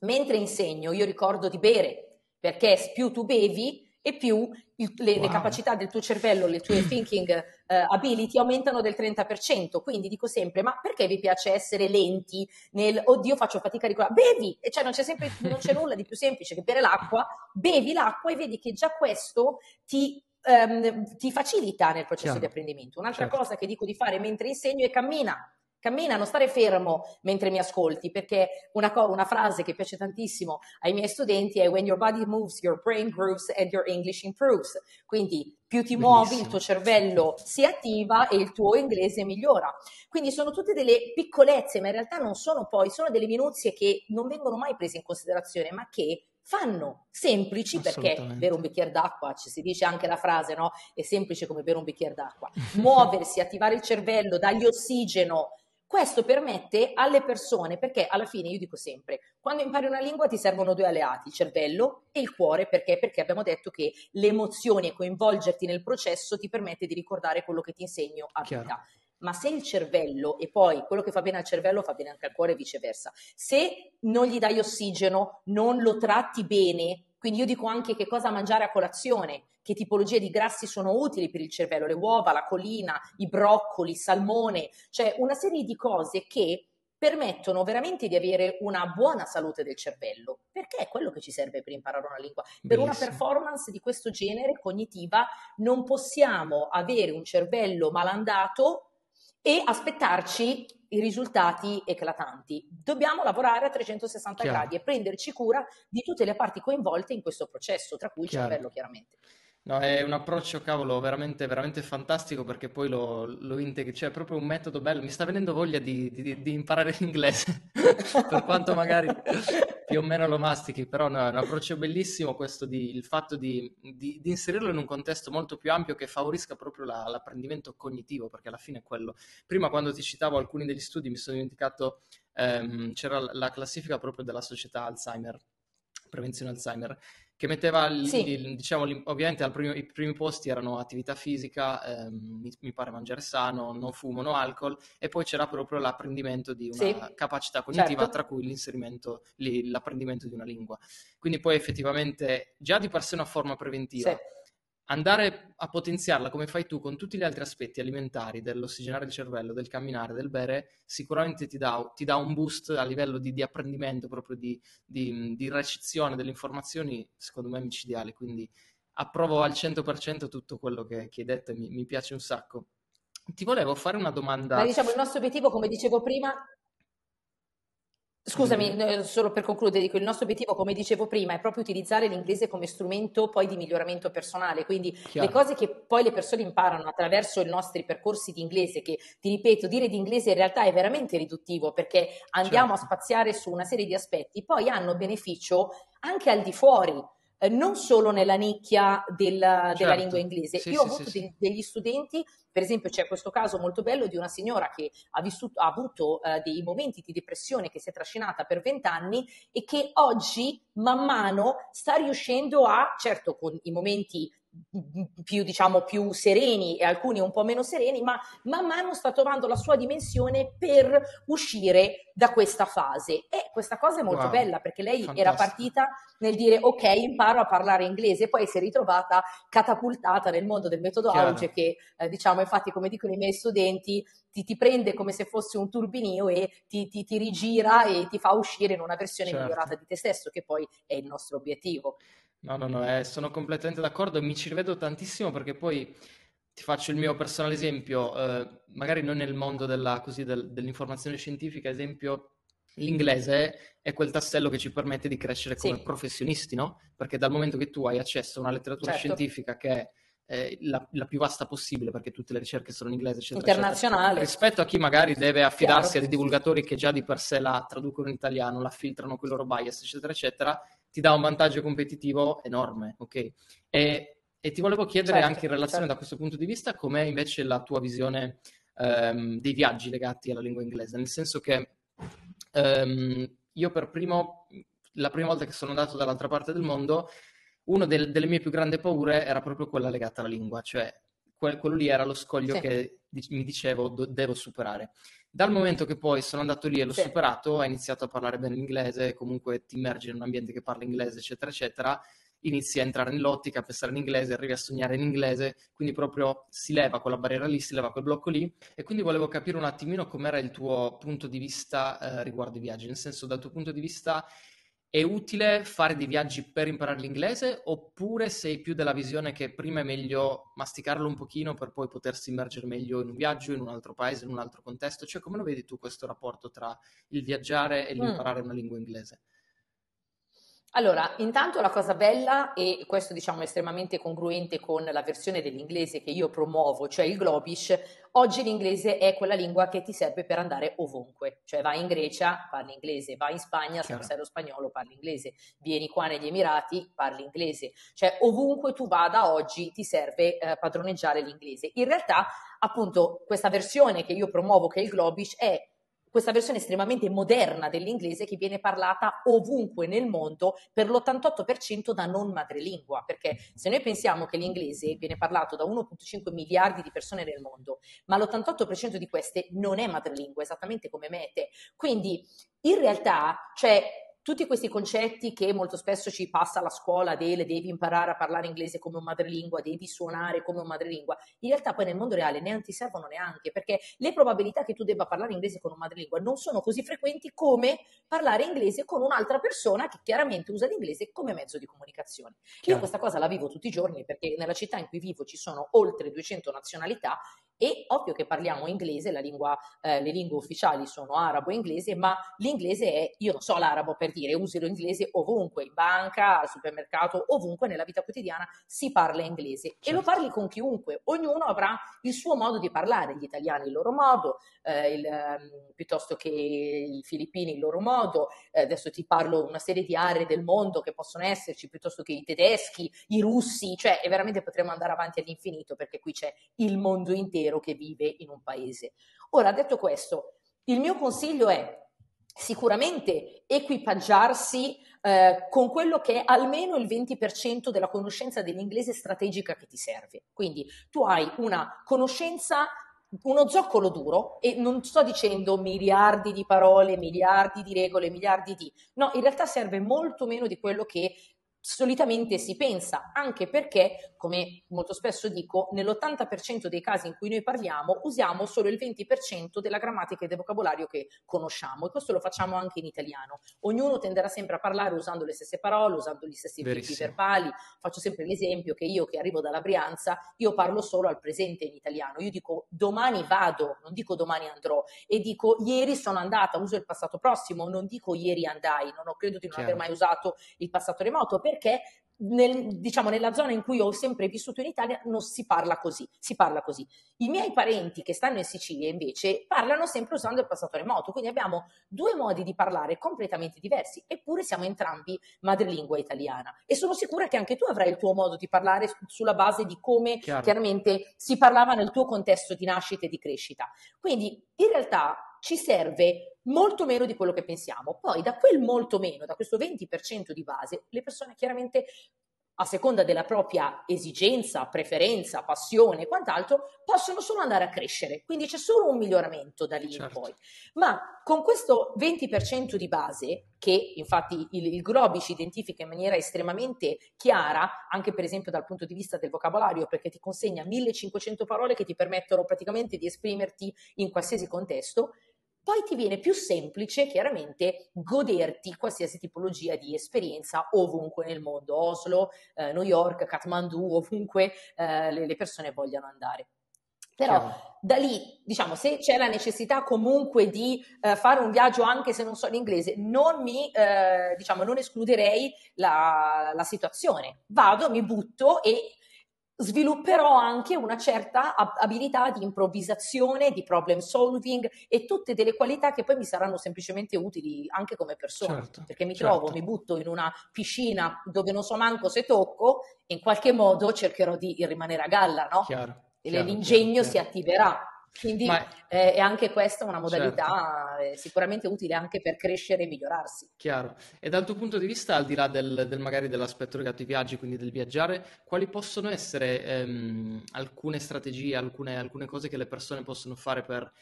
S1: mentre insegno io ricordo di bere perché più tu bevi e più il, le, wow. le, capacità del tuo cervello, le tue thinking uh, ability aumentano del 30%. Quindi dico sempre, ma perché vi piace essere lenti nel, oddio faccio fatica a ricordare, bevi, e cioè non c'è, sempre, non c'è nulla di più semplice che bere l'acqua, bevi l'acqua e vedi che già questo ti Um, ti facilita nel processo Chiaro. di apprendimento. Un'altra certo. cosa che dico di fare mentre insegno è cammina. Cammina, non stare fermo mentre mi ascolti, perché una, co- una, frase che piace tantissimo ai miei studenti è When your body moves, your brain grooves and your English improves. Quindi più ti Bellissimo. muovi, il tuo cervello si attiva e il tuo inglese migliora. Quindi sono tutte delle piccolezze, ma in realtà non sono poi, sono delle minuzie che non vengono mai prese in considerazione, ma che fanno semplici perché bere un bicchiere d'acqua, ci si dice anche la frase, no? È semplice come bere un bicchiere d'acqua. Muoversi, attivare il cervello, dargli ossigeno, questo permette alle persone, perché alla fine io dico sempre, quando impari una lingua ti servono due alleati, il cervello e il cuore, perché? Perché abbiamo detto che le emozioni e coinvolgerti nel processo ti permette di ricordare quello che ti insegno a vita. Chiaro. Ma se il cervello, e poi quello che fa bene al cervello fa bene anche al cuore e viceversa, se non gli dai ossigeno, non lo tratti bene, quindi io dico anche che cosa mangiare a colazione, che tipologie di grassi sono utili per il cervello, le uova, la colina, i broccoli, il salmone, cioè una serie di cose che permettono veramente di avere una buona salute del cervello, perché è quello che ci serve per imparare una lingua. Per Bellissimo. una performance di questo genere cognitiva non possiamo avere un cervello malandato e aspettarci i risultati eclatanti. Dobbiamo lavorare a 360 Chiaro. gradi e prenderci cura di tutte le parti coinvolte in questo processo, tra cui il Chiaro. cervello chiaramente.
S2: No, è un approccio, cavolo, veramente, veramente fantastico perché poi lo, lo integri, cioè è proprio un metodo bello. Mi sta venendo voglia di, di, di imparare l'inglese, per quanto magari più o meno lo mastichi, però no, è un approccio bellissimo questo di, il fatto di, di, di, inserirlo in un contesto molto più ampio che favorisca proprio la, l'apprendimento cognitivo, perché alla fine è quello. Prima quando ti citavo alcuni degli studi mi sono dimenticato, ehm, c'era la classifica proprio della società Alzheimer prevenzione Alzheimer, che metteva, sì. il, diciamo, ovviamente primo, i primi posti erano attività fisica, ehm, mi, mi, pare mangiare sano, non fumo, no alcol, e poi c'era proprio l'apprendimento di una sì. capacità cognitiva, certo. tra cui l'inserimento, l'apprendimento di una lingua. Quindi poi effettivamente già di per sé una forma preventiva. Sì andare a potenziarla come fai tu con tutti gli altri aspetti alimentari, dell'ossigenare il cervello, del camminare, del bere, sicuramente ti dà, ti dà un boost a livello di, di apprendimento, proprio di, di, di, recezione delle informazioni, secondo me micidiale. Quindi approvo al 100% tutto quello che, che hai detto e mi, mi piace un sacco. Ti volevo fare una domanda.
S1: Ma diciamo, il nostro obiettivo, come dicevo prima, Scusami, mm. solo per concludere, dico, il nostro obiettivo, come dicevo prima, è proprio utilizzare l'inglese come strumento poi di miglioramento personale, quindi Chiaro. le cose che poi le persone imparano attraverso i nostri percorsi di inglese, che ti ripeto, dire di inglese in realtà è veramente riduttivo perché andiamo certo. a spaziare su una serie di aspetti, poi hanno beneficio anche al di fuori eh, non solo nella nicchia del, certo. della lingua inglese. Sì, Io sì, ho avuto sì, de- degli studenti, per esempio c'è questo caso molto bello di una signora che ha, vissuto, ha avuto uh, dei momenti di depressione che si è trascinata per vent'anni e che oggi man mano sta riuscendo a, certo con i momenti più, diciamo, più sereni e alcuni un po' meno sereni, ma man mano sta trovando la sua dimensione per uscire da questa fase. E questa cosa è molto wow, bella perché lei fantastico. era partita nel dire ok, imparo a parlare inglese, poi si è ritrovata catapultata nel mondo del metodo Chiaro. Auge che, eh, diciamo, infatti, come dicono i miei studenti, ti, ti, prende come se fosse un turbinio e ti, ti, ti, rigira e ti fa uscire in una versione certo. migliorata di te stesso, che poi è il nostro obiettivo.
S2: No, no, no, eh, sono completamente d'accordo e mi ci rivedo tantissimo perché poi ti faccio il mio personale esempio, eh, magari non nel mondo della, così, del, dell'informazione scientifica, esempio, l'inglese è quel tassello che ci permette di crescere come sì. professionisti, no? Perché dal momento che tu hai accesso a una letteratura certo. scientifica che è eh, la, la, più vasta possibile, perché tutte le ricerche sono in inglese, eccetera,
S1: internazionale.
S2: Eccetera. Rispetto a chi magari deve affidarsi Chiaro. a dei divulgatori che già di per sé la traducono in italiano, la filtrano con i loro bias, eccetera, eccetera, ti dà un vantaggio competitivo enorme, ok? E, e ti volevo chiedere certo, anche in relazione certo. da questo punto di vista com'è invece la tua visione ehm, dei viaggi legati alla lingua inglese, nel senso che ehm, io per primo, la prima volta che sono andato dall'altra parte del mondo, una del, delle mie più grandi paure era proprio quella legata alla lingua, cioè que- quello lì era lo scoglio sì. che mi dicevo do- devo superare. Dal momento che poi sono andato lì e l'ho sì. superato, ho iniziato a parlare bene l'inglese, comunque ti immergi in un ambiente che parla inglese, eccetera, eccetera, inizi a entrare nell'ottica, a pensare in inglese, arrivi a sognare in inglese, quindi proprio si leva quella barriera lì, si leva quel blocco lì e quindi volevo capire un attimino com'era il tuo punto di vista eh, riguardo i viaggi, nel senso dal tuo punto di vista è utile fare dei viaggi per imparare l'inglese oppure sei più della visione che prima è meglio masticarlo un pochino per poi potersi immergere meglio in un viaggio, in un altro paese, in un altro contesto? Cioè come lo vedi tu questo rapporto tra il viaggiare e mm. l'imparare mm. una lingua inglese?
S1: Allora, intanto la cosa bella, e questo diciamo è estremamente congruente con la versione dell'inglese che io promuovo, cioè il Globish, oggi l'inglese è quella lingua che ti serve per andare ovunque, cioè vai in Grecia, parli inglese, vai in Spagna, se non sei lo spagnolo, parli inglese, vieni qua negli Emirati, parli inglese, cioè ovunque tu vada oggi ti serve eh, padroneggiare l'inglese. In realtà, appunto, questa versione che io promuovo, che è il Globish, è questa versione estremamente moderna dell'inglese che viene parlata ovunque nel mondo per l'88% da non madrelingua, perché se noi pensiamo che l'inglese viene parlato da 1.5 miliardi di persone nel mondo, ma l'88% di queste non è madrelingua, esattamente come me e te. Quindi in realtà, cioè, tutti questi concetti che molto spesso ci passa alla scuola del devi imparare a parlare inglese come un madrelingua, devi suonare come un madrelingua, in realtà poi nel mondo reale neanche ti servono neanche, perché le probabilità che tu debba parlare inglese con un madrelingua non sono così frequenti come parlare inglese con un'altra persona che chiaramente usa l'inglese come mezzo di comunicazione. Chiaro. Io questa cosa la vivo tutti i giorni perché nella città in cui vivo ci sono oltre 200 nazionalità e ovvio che parliamo inglese, lingua, eh, le lingue ufficiali sono arabo e inglese, ma l'inglese è, io non so l'arabo per dire, usi l'inglese ovunque, in banca, al supermercato, ovunque nella vita quotidiana si parla inglese certo. e lo certo. parli con chiunque, ognuno avrà il suo modo di parlare, gli italiani il loro modo, eh, il, um, piuttosto che i filippini il loro modo, eh, adesso ti parlo una serie di aree del mondo che possono esserci, piuttosto che i tedeschi, i russi, cioè veramente potremmo andare avanti all'infinito perché qui c'è il mondo intero intero che vive in un paese. Ora, detto questo, il mio consiglio è sicuramente equipaggiarsi eh, con quello che è almeno il 20% della conoscenza dell'inglese strategica che ti serve. Quindi tu hai una conoscenza uno zoccolo duro e non sto dicendo miliardi di parole, miliardi di regole, miliardi di... No, in realtà serve molto meno di quello che solitamente si pensa, anche perché, come molto spesso dico, nell'80% dei casi in cui noi parliamo usiamo solo il 20% della grammatica e del vocabolario che conosciamo e questo lo facciamo anche in italiano. Ognuno tenderà sempre a parlare usando le stesse parole, usando gli stessi tipi verbali. Faccio sempre l'esempio che io che arrivo dalla Brianza, io parlo solo al presente in italiano. Io dico domani vado, non dico domani andrò e dico ieri sono andata, uso il passato prossimo, non dico ieri andai, non ho credo di non Chiaro. aver mai usato il passato remoto perché nel, diciamo, nella zona in cui ho sempre vissuto in Italia non si parla così, si parla così. I miei parenti che stanno in Sicilia invece parlano sempre usando il passato remoto, quindi abbiamo due modi di parlare completamente diversi, eppure siamo entrambi madrelingua italiana e sono sicura che anche tu avrai il tuo modo di parlare sulla base di come Chiaro. chiaramente si parlava nel tuo contesto di nascita e di crescita. Quindi in realtà ci serve molto meno di quello che pensiamo. Poi da quel molto meno, da questo 20% di base, le persone chiaramente a seconda della propria esigenza, preferenza, passione e quant'altro, possono solo andare a crescere. Quindi c'è solo un miglioramento da lì certo. in poi. Ma con questo 20% di base, che infatti il, il Grobish identifica in maniera estremamente chiara, anche per esempio dal punto di vista del vocabolario, perché ti consegna 1500 parole che ti permettono praticamente di esprimerti in qualsiasi contesto, poi ti viene più semplice chiaramente goderti qualsiasi tipologia di esperienza ovunque nel mondo, Oslo, eh, New York, Kathmandu, ovunque eh, le, le, persone vogliano andare. Però Chiaro. da lì, diciamo, se c'è la necessità comunque di eh, fare un viaggio anche se non so l'inglese, non mi, eh, diciamo, non escluderei la, la situazione. Vado, mi butto e svilupperò anche una certa abilità di improvvisazione, di problem solving e tutte delle qualità che poi mi saranno semplicemente utili anche come persona, certo, perché mi certo. trovo, mi butto in una piscina dove non so manco se tocco, in qualche modo cercherò di rimanere a galla, no? Chiaro, e chiaro, l'ingegno chiaro, si attiverà quindi Ma... eh, è anche questa una modalità certo. sicuramente utile anche per crescere e migliorarsi.
S2: Chiaro. E dal tuo punto di vista, al di là del, del magari dell'aspetto legato ai viaggi, quindi del viaggiare, quali possono essere ehm, alcune strategie, alcune, alcune cose che le persone possono fare per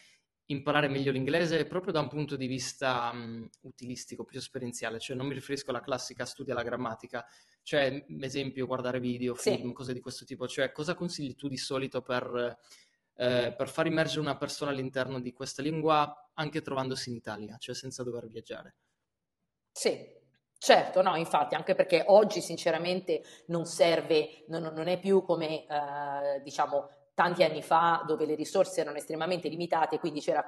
S2: imparare meglio l'inglese proprio da un punto di vista um, utilistico, più esperienziale, cioè non mi riferisco alla classica studia la grammatica, cioè esempio guardare video, film, sì. cose di questo tipo, cioè cosa consigli tu di solito per eh, per far immergere una persona all'interno di questa lingua anche trovandosi in Italia, cioè senza dover viaggiare.
S1: Sì, Certo, no, infatti, anche perché oggi sinceramente non serve, non, non è più come eh, diciamo tanti anni fa dove le risorse erano estremamente limitate, quindi c'era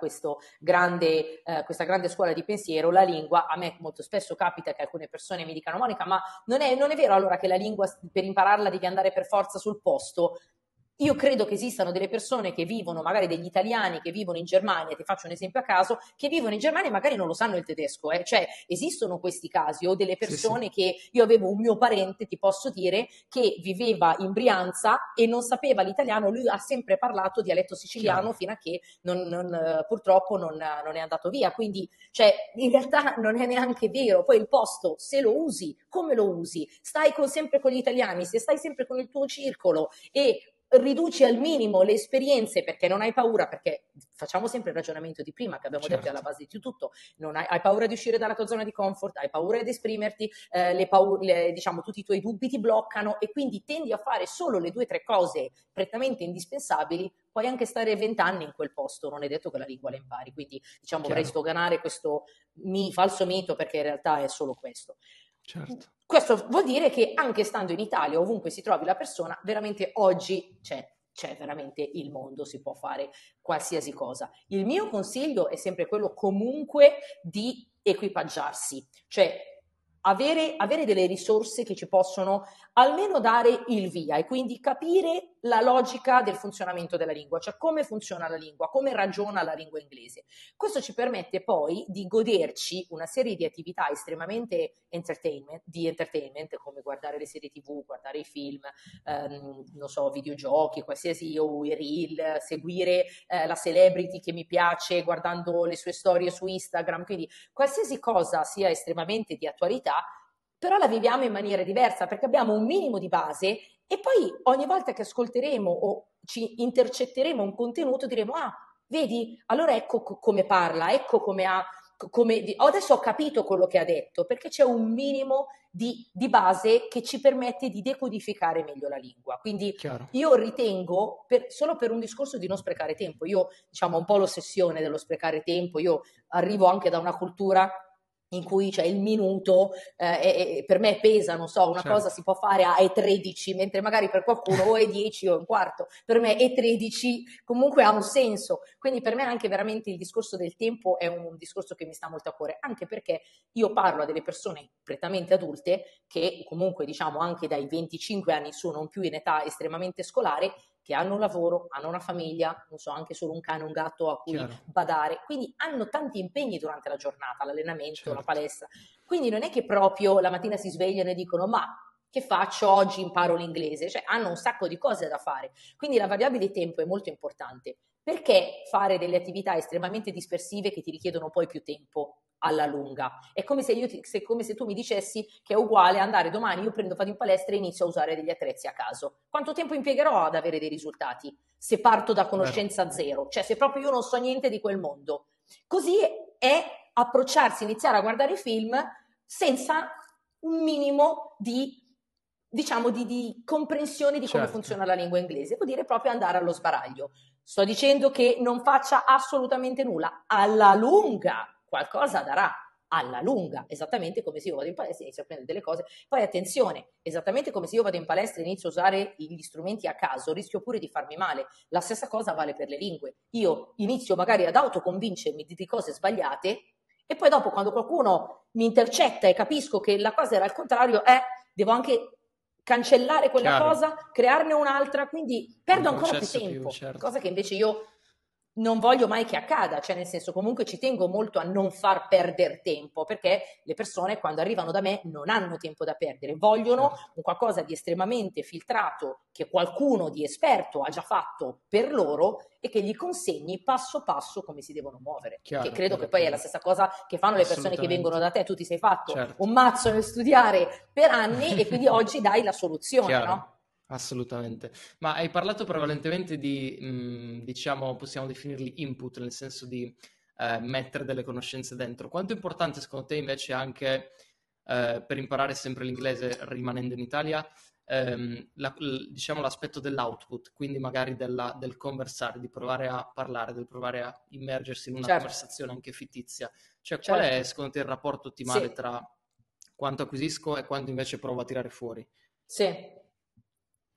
S1: grande, eh, questa grande scuola di pensiero, la lingua, a me molto spesso capita che alcune persone mi dicano Monica, ma non è, non è vero allora che la lingua per impararla devi andare per forza sul posto? Io credo che esistano delle persone che vivono, magari degli italiani che vivono in Germania, ti faccio un esempio a caso, che vivono in Germania e magari non lo sanno il tedesco, eh? cioè esistono questi casi o delle persone sì, sì. che io avevo un mio parente, ti posso dire, che viveva in Brianza e non sapeva l'italiano, lui ha sempre parlato dialetto siciliano Chiaro. fino a che non, non, purtroppo non, non, è andato via, quindi cioè, in realtà non è neanche vero, poi il posto se lo usi, come lo usi? Stai con, sempre con gli italiani, se stai sempre con il tuo circolo e riduci al minimo le esperienze perché non hai paura, perché facciamo sempre il ragionamento di prima che abbiamo certo. detto alla base di tutto, non hai, hai, paura di uscire dalla tua zona di comfort, hai paura di esprimerti, eh, le paure, le, diciamo tutti i tuoi dubbi ti bloccano e quindi tendi a fare solo le due o tre cose prettamente indispensabili, puoi anche stare vent'anni in quel posto, non è detto che la lingua la impari, quindi diciamo Chiaro. vorrei stoganare questo mi, falso mito perché in realtà è solo questo. Certo. Questo vuol dire che anche stando in Italia, ovunque si trovi la persona, veramente oggi c'è, c'è veramente il mondo, si può fare qualsiasi cosa. Il mio consiglio è sempre quello comunque di equipaggiarsi, cioè avere, avere delle risorse che ci possono almeno dare il via e quindi capire la logica del funzionamento della lingua, cioè come funziona la lingua, come ragiona la lingua inglese. Questo ci permette poi di goderci una serie di attività estremamente entertainment, di entertainment, come guardare le serie tv, guardare i film, ehm, non so, videogiochi, qualsiasi o i reel, seguire eh, la celebrity che mi piace guardando le sue storie su Instagram, quindi qualsiasi cosa sia estremamente di attualità però la viviamo in maniera diversa perché abbiamo un minimo di base e poi ogni volta che ascolteremo o ci intercetteremo un contenuto diremo ah, vedi, allora ecco co- come parla, ecco come ha come, adesso ho capito quello che ha detto, perché c'è un minimo di, di, base che ci permette di decodificare meglio la lingua. Quindi Chiaro. io ritengo, per, solo per un discorso di non sprecare tempo, io diciamo un po' l'ossessione dello sprecare tempo, io arrivo anche da una cultura in cui c'è il minuto, eh, e, per me pesa, non so, una certo. cosa si può fare a E13, mentre magari per qualcuno o E10 o un quarto, per me E13 comunque ha un senso, quindi per me anche veramente il discorso del tempo è un discorso che mi sta molto a cuore, anche perché io parlo a delle persone prettamente adulte che comunque diciamo anche dai 25 anni su, non più in età estremamente scolare, che hanno un lavoro, hanno una famiglia, non so, anche solo un cane, un gatto a cui Chiaro. badare, quindi hanno tanti impegni durante la giornata, l'allenamento, certo. la palestra. Quindi non è che proprio la mattina si svegliano e dicono ma che faccio oggi imparo l'inglese, cioè hanno un sacco di cose da fare. Quindi la variabile tempo è molto importante. Perché fare delle attività estremamente dispersive che ti richiedono poi più tempo? Alla lunga. È come se, io ti, se, come se tu mi dicessi che è uguale andare domani, io prendo, vado in palestra e inizio a usare degli attrezzi a caso. Quanto tempo impiegherò ad avere dei risultati se parto da conoscenza Beh. zero? Cioè se proprio io non so niente di quel mondo. Così è approcciarsi, iniziare a guardare film senza un minimo di diciamo di, di comprensione di come certo. funziona la lingua inglese, vuol dire proprio andare allo sbaraglio. Sto dicendo che non faccia assolutamente nulla, alla lunga qualcosa darà alla lunga, esattamente come se io vado in palestra e inizio a prendere delle cose. Poi attenzione, esattamente come se io vado in palestra e inizio a usare gli strumenti a caso, rischio pure di farmi male. La stessa cosa vale per le lingue. Io inizio magari ad autoconvincermi di cose sbagliate e poi dopo quando qualcuno mi intercetta e capisco che la cosa era al contrario, eh, devo anche cancellare quella Chiaro. cosa, crearne un'altra, quindi perdo ancora più tempo, più, certo. cosa che invece io non voglio mai che accada, cioè nel senso comunque ci tengo molto a non far perdere tempo, perché le persone quando arrivano da me non hanno tempo da perdere, vogliono certo. un qualcosa di estremamente filtrato che qualcuno di esperto ha già fatto per loro e che gli consegni passo passo come si devono muovere. Chiaro, che credo chiaro, che poi chiaro. è la stessa cosa che fanno le persone che vengono da te, tu ti sei fatto certo. un mazzo nel studiare per anni e quindi oggi dai la soluzione, no?
S2: Assolutamente. Ma hai parlato prevalentemente di, mh, mm, diciamo, possiamo definirli input, nel senso di eh, mettere delle conoscenze dentro. Quanto è importante secondo te invece anche eh, per imparare sempre l'inglese rimanendo in Italia, ehm, la, l- diciamo l'aspetto dell'output, quindi magari della, del conversare, di provare a parlare, del provare a immergersi in una certo. conversazione anche fittizia. Cioè, certo. qual è certo. secondo te il rapporto ottimale sì. tra quanto acquisisco e quanto invece provo a tirare fuori?
S1: Sì,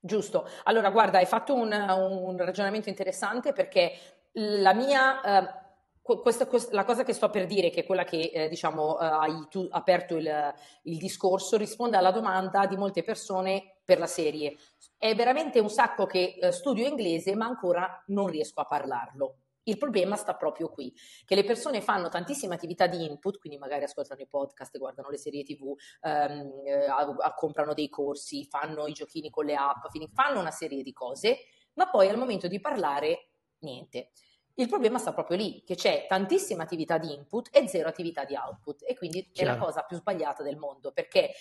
S1: Giusto. Allora, guarda, hai fatto un, un ragionamento interessante perché la mia... Eh, questa, questa, la cosa che sto per dire, che è quella che eh, diciamo eh, hai tu aperto il, il, discorso, risponde alla domanda di molte persone per la serie. È veramente un sacco che eh, studio inglese, ma ancora non riesco a parlarlo. Il problema sta proprio qui, che le persone fanno tantissime attività di input, quindi magari ascoltano i podcast, guardano le serie tv, ehm, eh, comprano dei corsi, fanno i giochini con le app, fanno una serie di cose, ma poi al momento di parlare niente. Il problema sta proprio lì, che c'è tantissima attività di input e zero attività di output e quindi Chiaro. è la cosa più sbagliata del mondo perché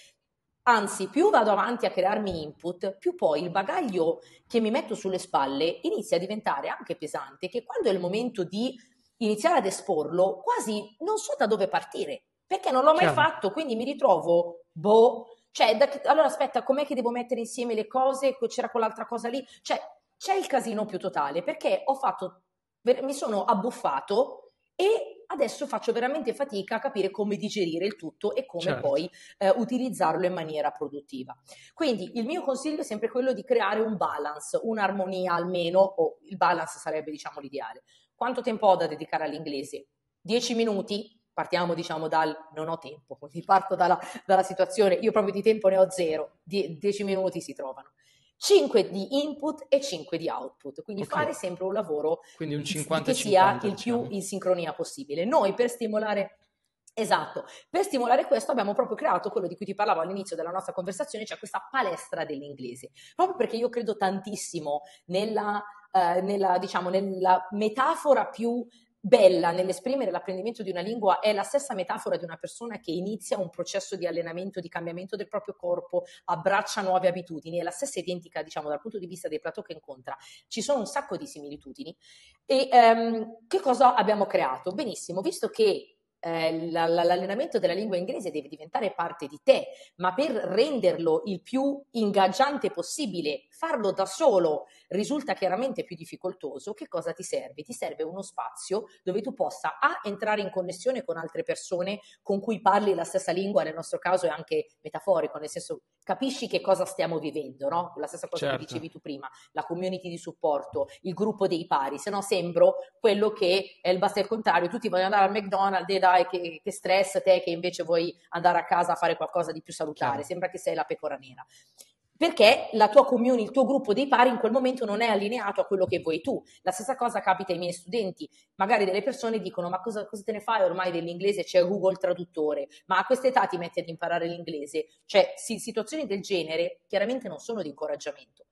S1: Anzi, più vado avanti a crearmi input, più poi il bagaglio che mi metto sulle spalle inizia a diventare anche pesante, che quando è il momento di iniziare ad esporlo, quasi non so da dove partire, perché non l'ho mai Chiaro. fatto, quindi mi ritrovo, boh, cioè, da, allora aspetta, com'è che devo mettere insieme le cose? C'era quell'altra cosa lì? Cioè, c'è il casino più totale, perché ho fatto, mi sono abbuffato e adesso faccio veramente fatica a capire come digerire il tutto e come certo. poi eh, utilizzarlo in maniera produttiva. Quindi il mio consiglio è sempre quello di creare un balance, un'armonia almeno, o il balance sarebbe diciamo l'ideale. Quanto tempo ho da dedicare all'inglese? 10 minuti? Partiamo diciamo dal non ho tempo, quindi parto dalla, dalla situazione, io proprio di tempo ne ho zero, 10 minuti si trovano. 5 di input e 5 di output, quindi okay. fare sempre un lavoro
S2: un 50,
S1: che sia 50, il diciamo. più in sincronia possibile. Noi per stimolare Esatto, per stimolare questo abbiamo proprio creato quello di cui ti parlavo all'inizio della nostra conversazione, cioè questa palestra dell'inglese, proprio perché io credo tantissimo nella, eh, nella, diciamo, nella metafora più bella nell'esprimere l'apprendimento di una lingua è la stessa metafora di una persona che inizia un processo di allenamento, di cambiamento del proprio corpo, abbraccia nuove abitudini, è la stessa identica, diciamo, dal punto di vista dei plateau che incontra. Ci sono un sacco di similitudini. E um, che cosa abbiamo creato? Benissimo, visto che eh, l'allenamento della lingua inglese deve diventare parte di te, ma per renderlo il più ingaggiante possibile, farlo da solo risulta chiaramente più difficoltoso, che cosa ti serve? Ti serve uno spazio dove tu possa A, entrare in connessione con altre persone con cui parli la stessa lingua, nel nostro caso è anche metaforico, nel senso capisci che cosa stiamo vivendo, no? La stessa cosa certo. che dicevi tu prima, la community di supporto, il gruppo dei pari, se no sembro quello che è il basta il contrario, tutti vogliono andare al McDonald's e dai che, che, stress te che invece vuoi andare a casa a fare qualcosa di più salutare, sembra che sei la pecora nera. Perché la tua community, il tuo gruppo dei pari in quel momento non è allineato a quello che vuoi tu. La stessa cosa capita ai miei studenti, magari delle persone dicono ma cosa, cosa te ne fai ormai dell'inglese, c'è Google Traduttore, ma a questa età ti metti ad imparare l'inglese, cioè situazioni del genere chiaramente non sono di incoraggiamento.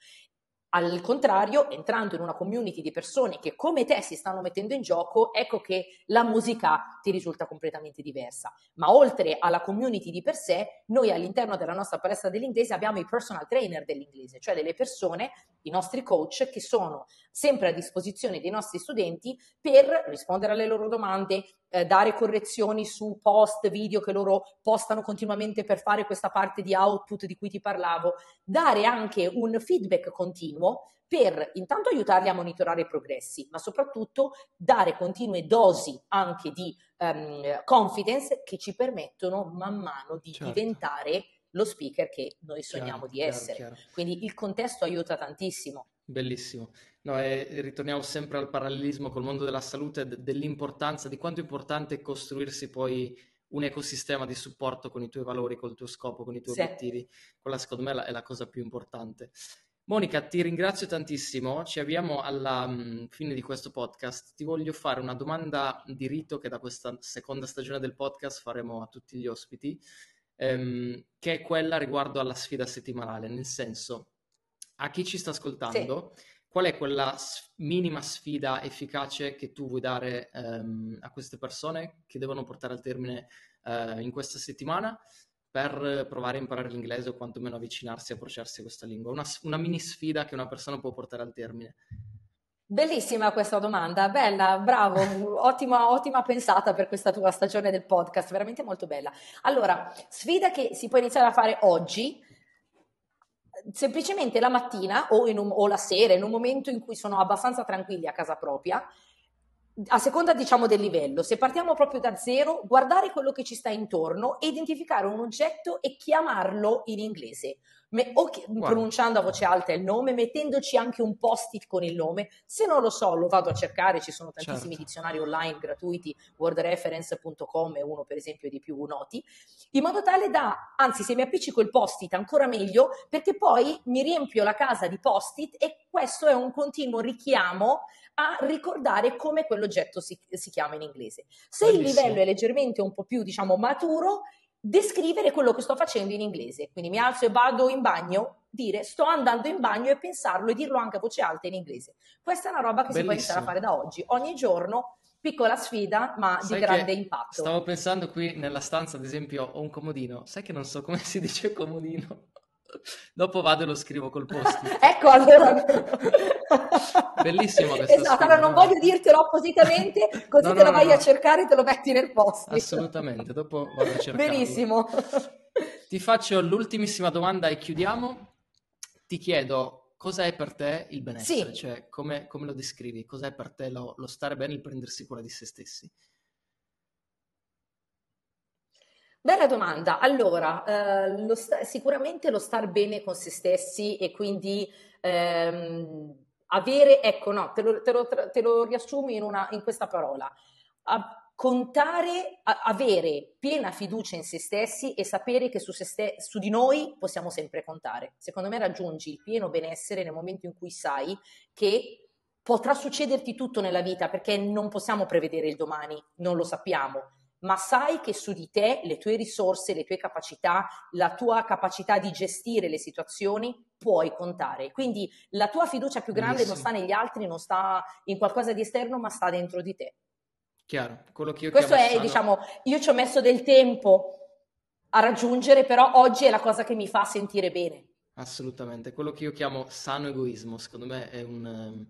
S1: Al contrario, entrando in una community di persone che come te si stanno mettendo in gioco, ecco che la musica ti risulta completamente diversa. Ma oltre alla community di per sé, noi all'interno della nostra palestra dell'inglese abbiamo i personal trainer dell'inglese, cioè delle persone, i nostri coach, che sono sempre a disposizione dei nostri studenti per rispondere alle loro domande, eh, dare correzioni su post, video che loro postano continuamente per fare questa parte di output di cui ti parlavo, dare anche un feedback continuo per intanto aiutarli a monitorare i progressi, ma soprattutto dare continue dosi anche di um, confidence che ci permettono man mano di certo. diventare lo speaker che noi sogniamo chiaro, di essere. Chiaro, chiaro. Quindi il contesto aiuta tantissimo.
S2: Bellissimo. No, e ritorniamo sempre al parallelismo col mondo della salute, d- dell'importanza, di quanto è importante costruirsi poi un ecosistema di supporto con i tuoi valori, col tuo scopo, con i tuoi sì. obiettivi. Quella secondo me è la cosa più importante. Monica, ti ringrazio tantissimo. Ci avviamo alla um, fine di questo podcast. Ti voglio fare una domanda di rito che da questa seconda stagione del podcast faremo a tutti gli ospiti, ehm, che è quella riguardo alla sfida settimanale, nel senso, a chi ci sta ascoltando, sì qual è quella minima sfida efficace che tu vuoi dare ehm, a queste persone che devono portare al termine eh, in questa settimana per provare a imparare l'inglese o quantomeno avvicinarsi e approcciarsi a questa lingua? Una, una mini sfida che una persona può portare al termine.
S1: Bellissima questa domanda, bella, bravo, ottima, ottima pensata per questa tua stagione del podcast, veramente molto bella. Allora, sfida che si può iniziare a fare oggi, semplicemente la mattina o, un, o, la sera, in un momento in cui sono abbastanza tranquilli a casa propria, a seconda diciamo del livello, se partiamo proprio da zero, guardare quello che ci sta intorno, identificare un oggetto e chiamarlo in inglese me, o che, pronunciando a voce alta il nome, mettendoci anche un post-it con il nome. Se non lo so, lo vado a cercare, ci sono tantissimi certo. dizionari online gratuiti, wordreference.com è uno per esempio dei più noti, in modo tale da, anzi se mi appiccico il post-it ancora meglio, perché poi mi riempio la casa di post-it e questo è un continuo richiamo a ricordare come quell'oggetto si, si chiama in inglese. Se Bellissimo. il livello è leggermente un po' più, diciamo, maturo, descrivere quello che sto facendo in inglese. Quindi mi alzo e vado in bagno, dire sto andando in bagno e pensarlo e dirlo anche a voce alta in inglese. Questa è una roba che Bellissimo. si può iniziare a fare da oggi. Ogni giorno piccola sfida, ma Sai di grande impatto.
S2: Stavo pensando qui nella stanza, ad esempio, ho un comodino. Sai che non so come si dice comodino? Dopo vado e lo scrivo col post.
S1: ecco, allora.
S2: Bellissimo questo.
S1: Esatto, allora non voglio dirtelo appositamente, così no, te no, lo vai no, a cercare e te lo metti nel post.
S2: Assolutamente, dopo vado a cercare.
S1: Benissimo.
S2: Ti faccio l'ultimissima domanda e chiudiamo. Ti chiedo cosa è per te il benessere, sì. cioè come, come, lo descrivi, cos'è per te lo, lo stare bene, il prendersi cura di se stessi?
S1: Bella domanda. Allora, eh, lo sta- sicuramente lo star bene con se stessi e quindi ehm, avere, ecco, no, te lo, te lo, te lo riassumi in, una, in, questa parola. A contare, a, avere piena fiducia in se stessi e sapere che su, ste- su di noi possiamo sempre contare. Secondo me raggiungi il pieno benessere nel momento in cui sai che potrà succederti tutto nella vita perché non possiamo prevedere il domani, non lo sappiamo ma sai che su di te le tue risorse, le tue capacità, la tua capacità di gestire le situazioni puoi contare. Quindi la tua fiducia più grande Bellissimo. non sta negli altri, non sta in qualcosa di esterno, ma sta dentro di te.
S2: Chiaro, quello che io
S1: Questo è,
S2: sano...
S1: diciamo, io ci ho messo del tempo a raggiungere, però oggi è la cosa che mi fa sentire bene.
S2: Assolutamente, quello che io chiamo sano egoismo, secondo me è un,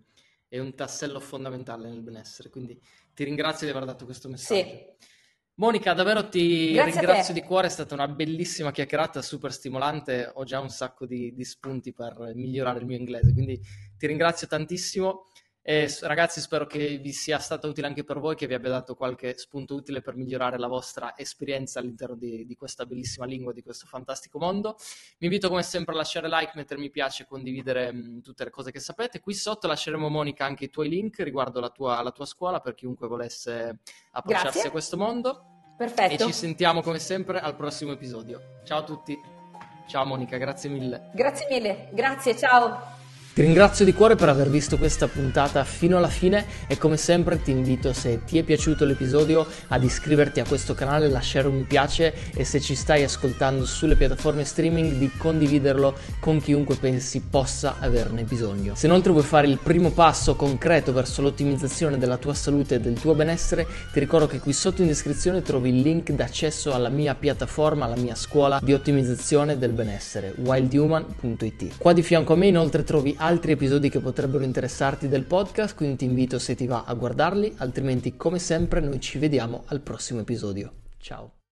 S2: è un tassello fondamentale nel benessere, quindi ti ringrazio di aver dato questo messaggio. Sì. Monica, davvero ti Grazie ringrazio di cuore, è stata una bellissima chiacchierata, super stimolante, ho già un sacco di, di spunti per migliorare il mio inglese, quindi ti ringrazio tantissimo. E ragazzi, spero che vi sia stato utile anche per voi, che vi abbia dato qualche spunto utile per migliorare la vostra esperienza all'interno di, di questa bellissima lingua, di questo fantastico mondo. Vi invito come sempre a lasciare like, mettere mi piace, condividere mh, mm, tutte le cose che sapete. Qui sotto lasceremo, Monica, anche i tuoi link riguardo la tua, la tua scuola per chiunque volesse approcciarsi Grazie. a questo mondo.
S1: Perfetto.
S2: E ci sentiamo come sempre al prossimo episodio. Ciao a tutti. Ciao Monica, grazie mille.
S1: Grazie mille, grazie, ciao.
S2: Ti ringrazio di cuore per aver visto questa puntata fino alla fine e come sempre ti invito se ti è piaciuto l'episodio ad iscriverti a questo canale, lasciare un mi piace e se ci stai ascoltando sulle piattaforme streaming di condividerlo con chiunque pensi possa averne bisogno. Se inoltre vuoi fare il primo passo concreto verso l'ottimizzazione della tua salute e del tuo benessere, ti ricordo che qui sotto in descrizione trovi il link d'accesso alla mia piattaforma, alla mia scuola di ottimizzazione del benessere, wildhuman.it. Qua di fianco a me inoltre trovi altri episodi che potrebbero interessarti del podcast, quindi ti invito se ti va a guardarli, altrimenti come sempre noi ci vediamo al prossimo episodio. Ciao!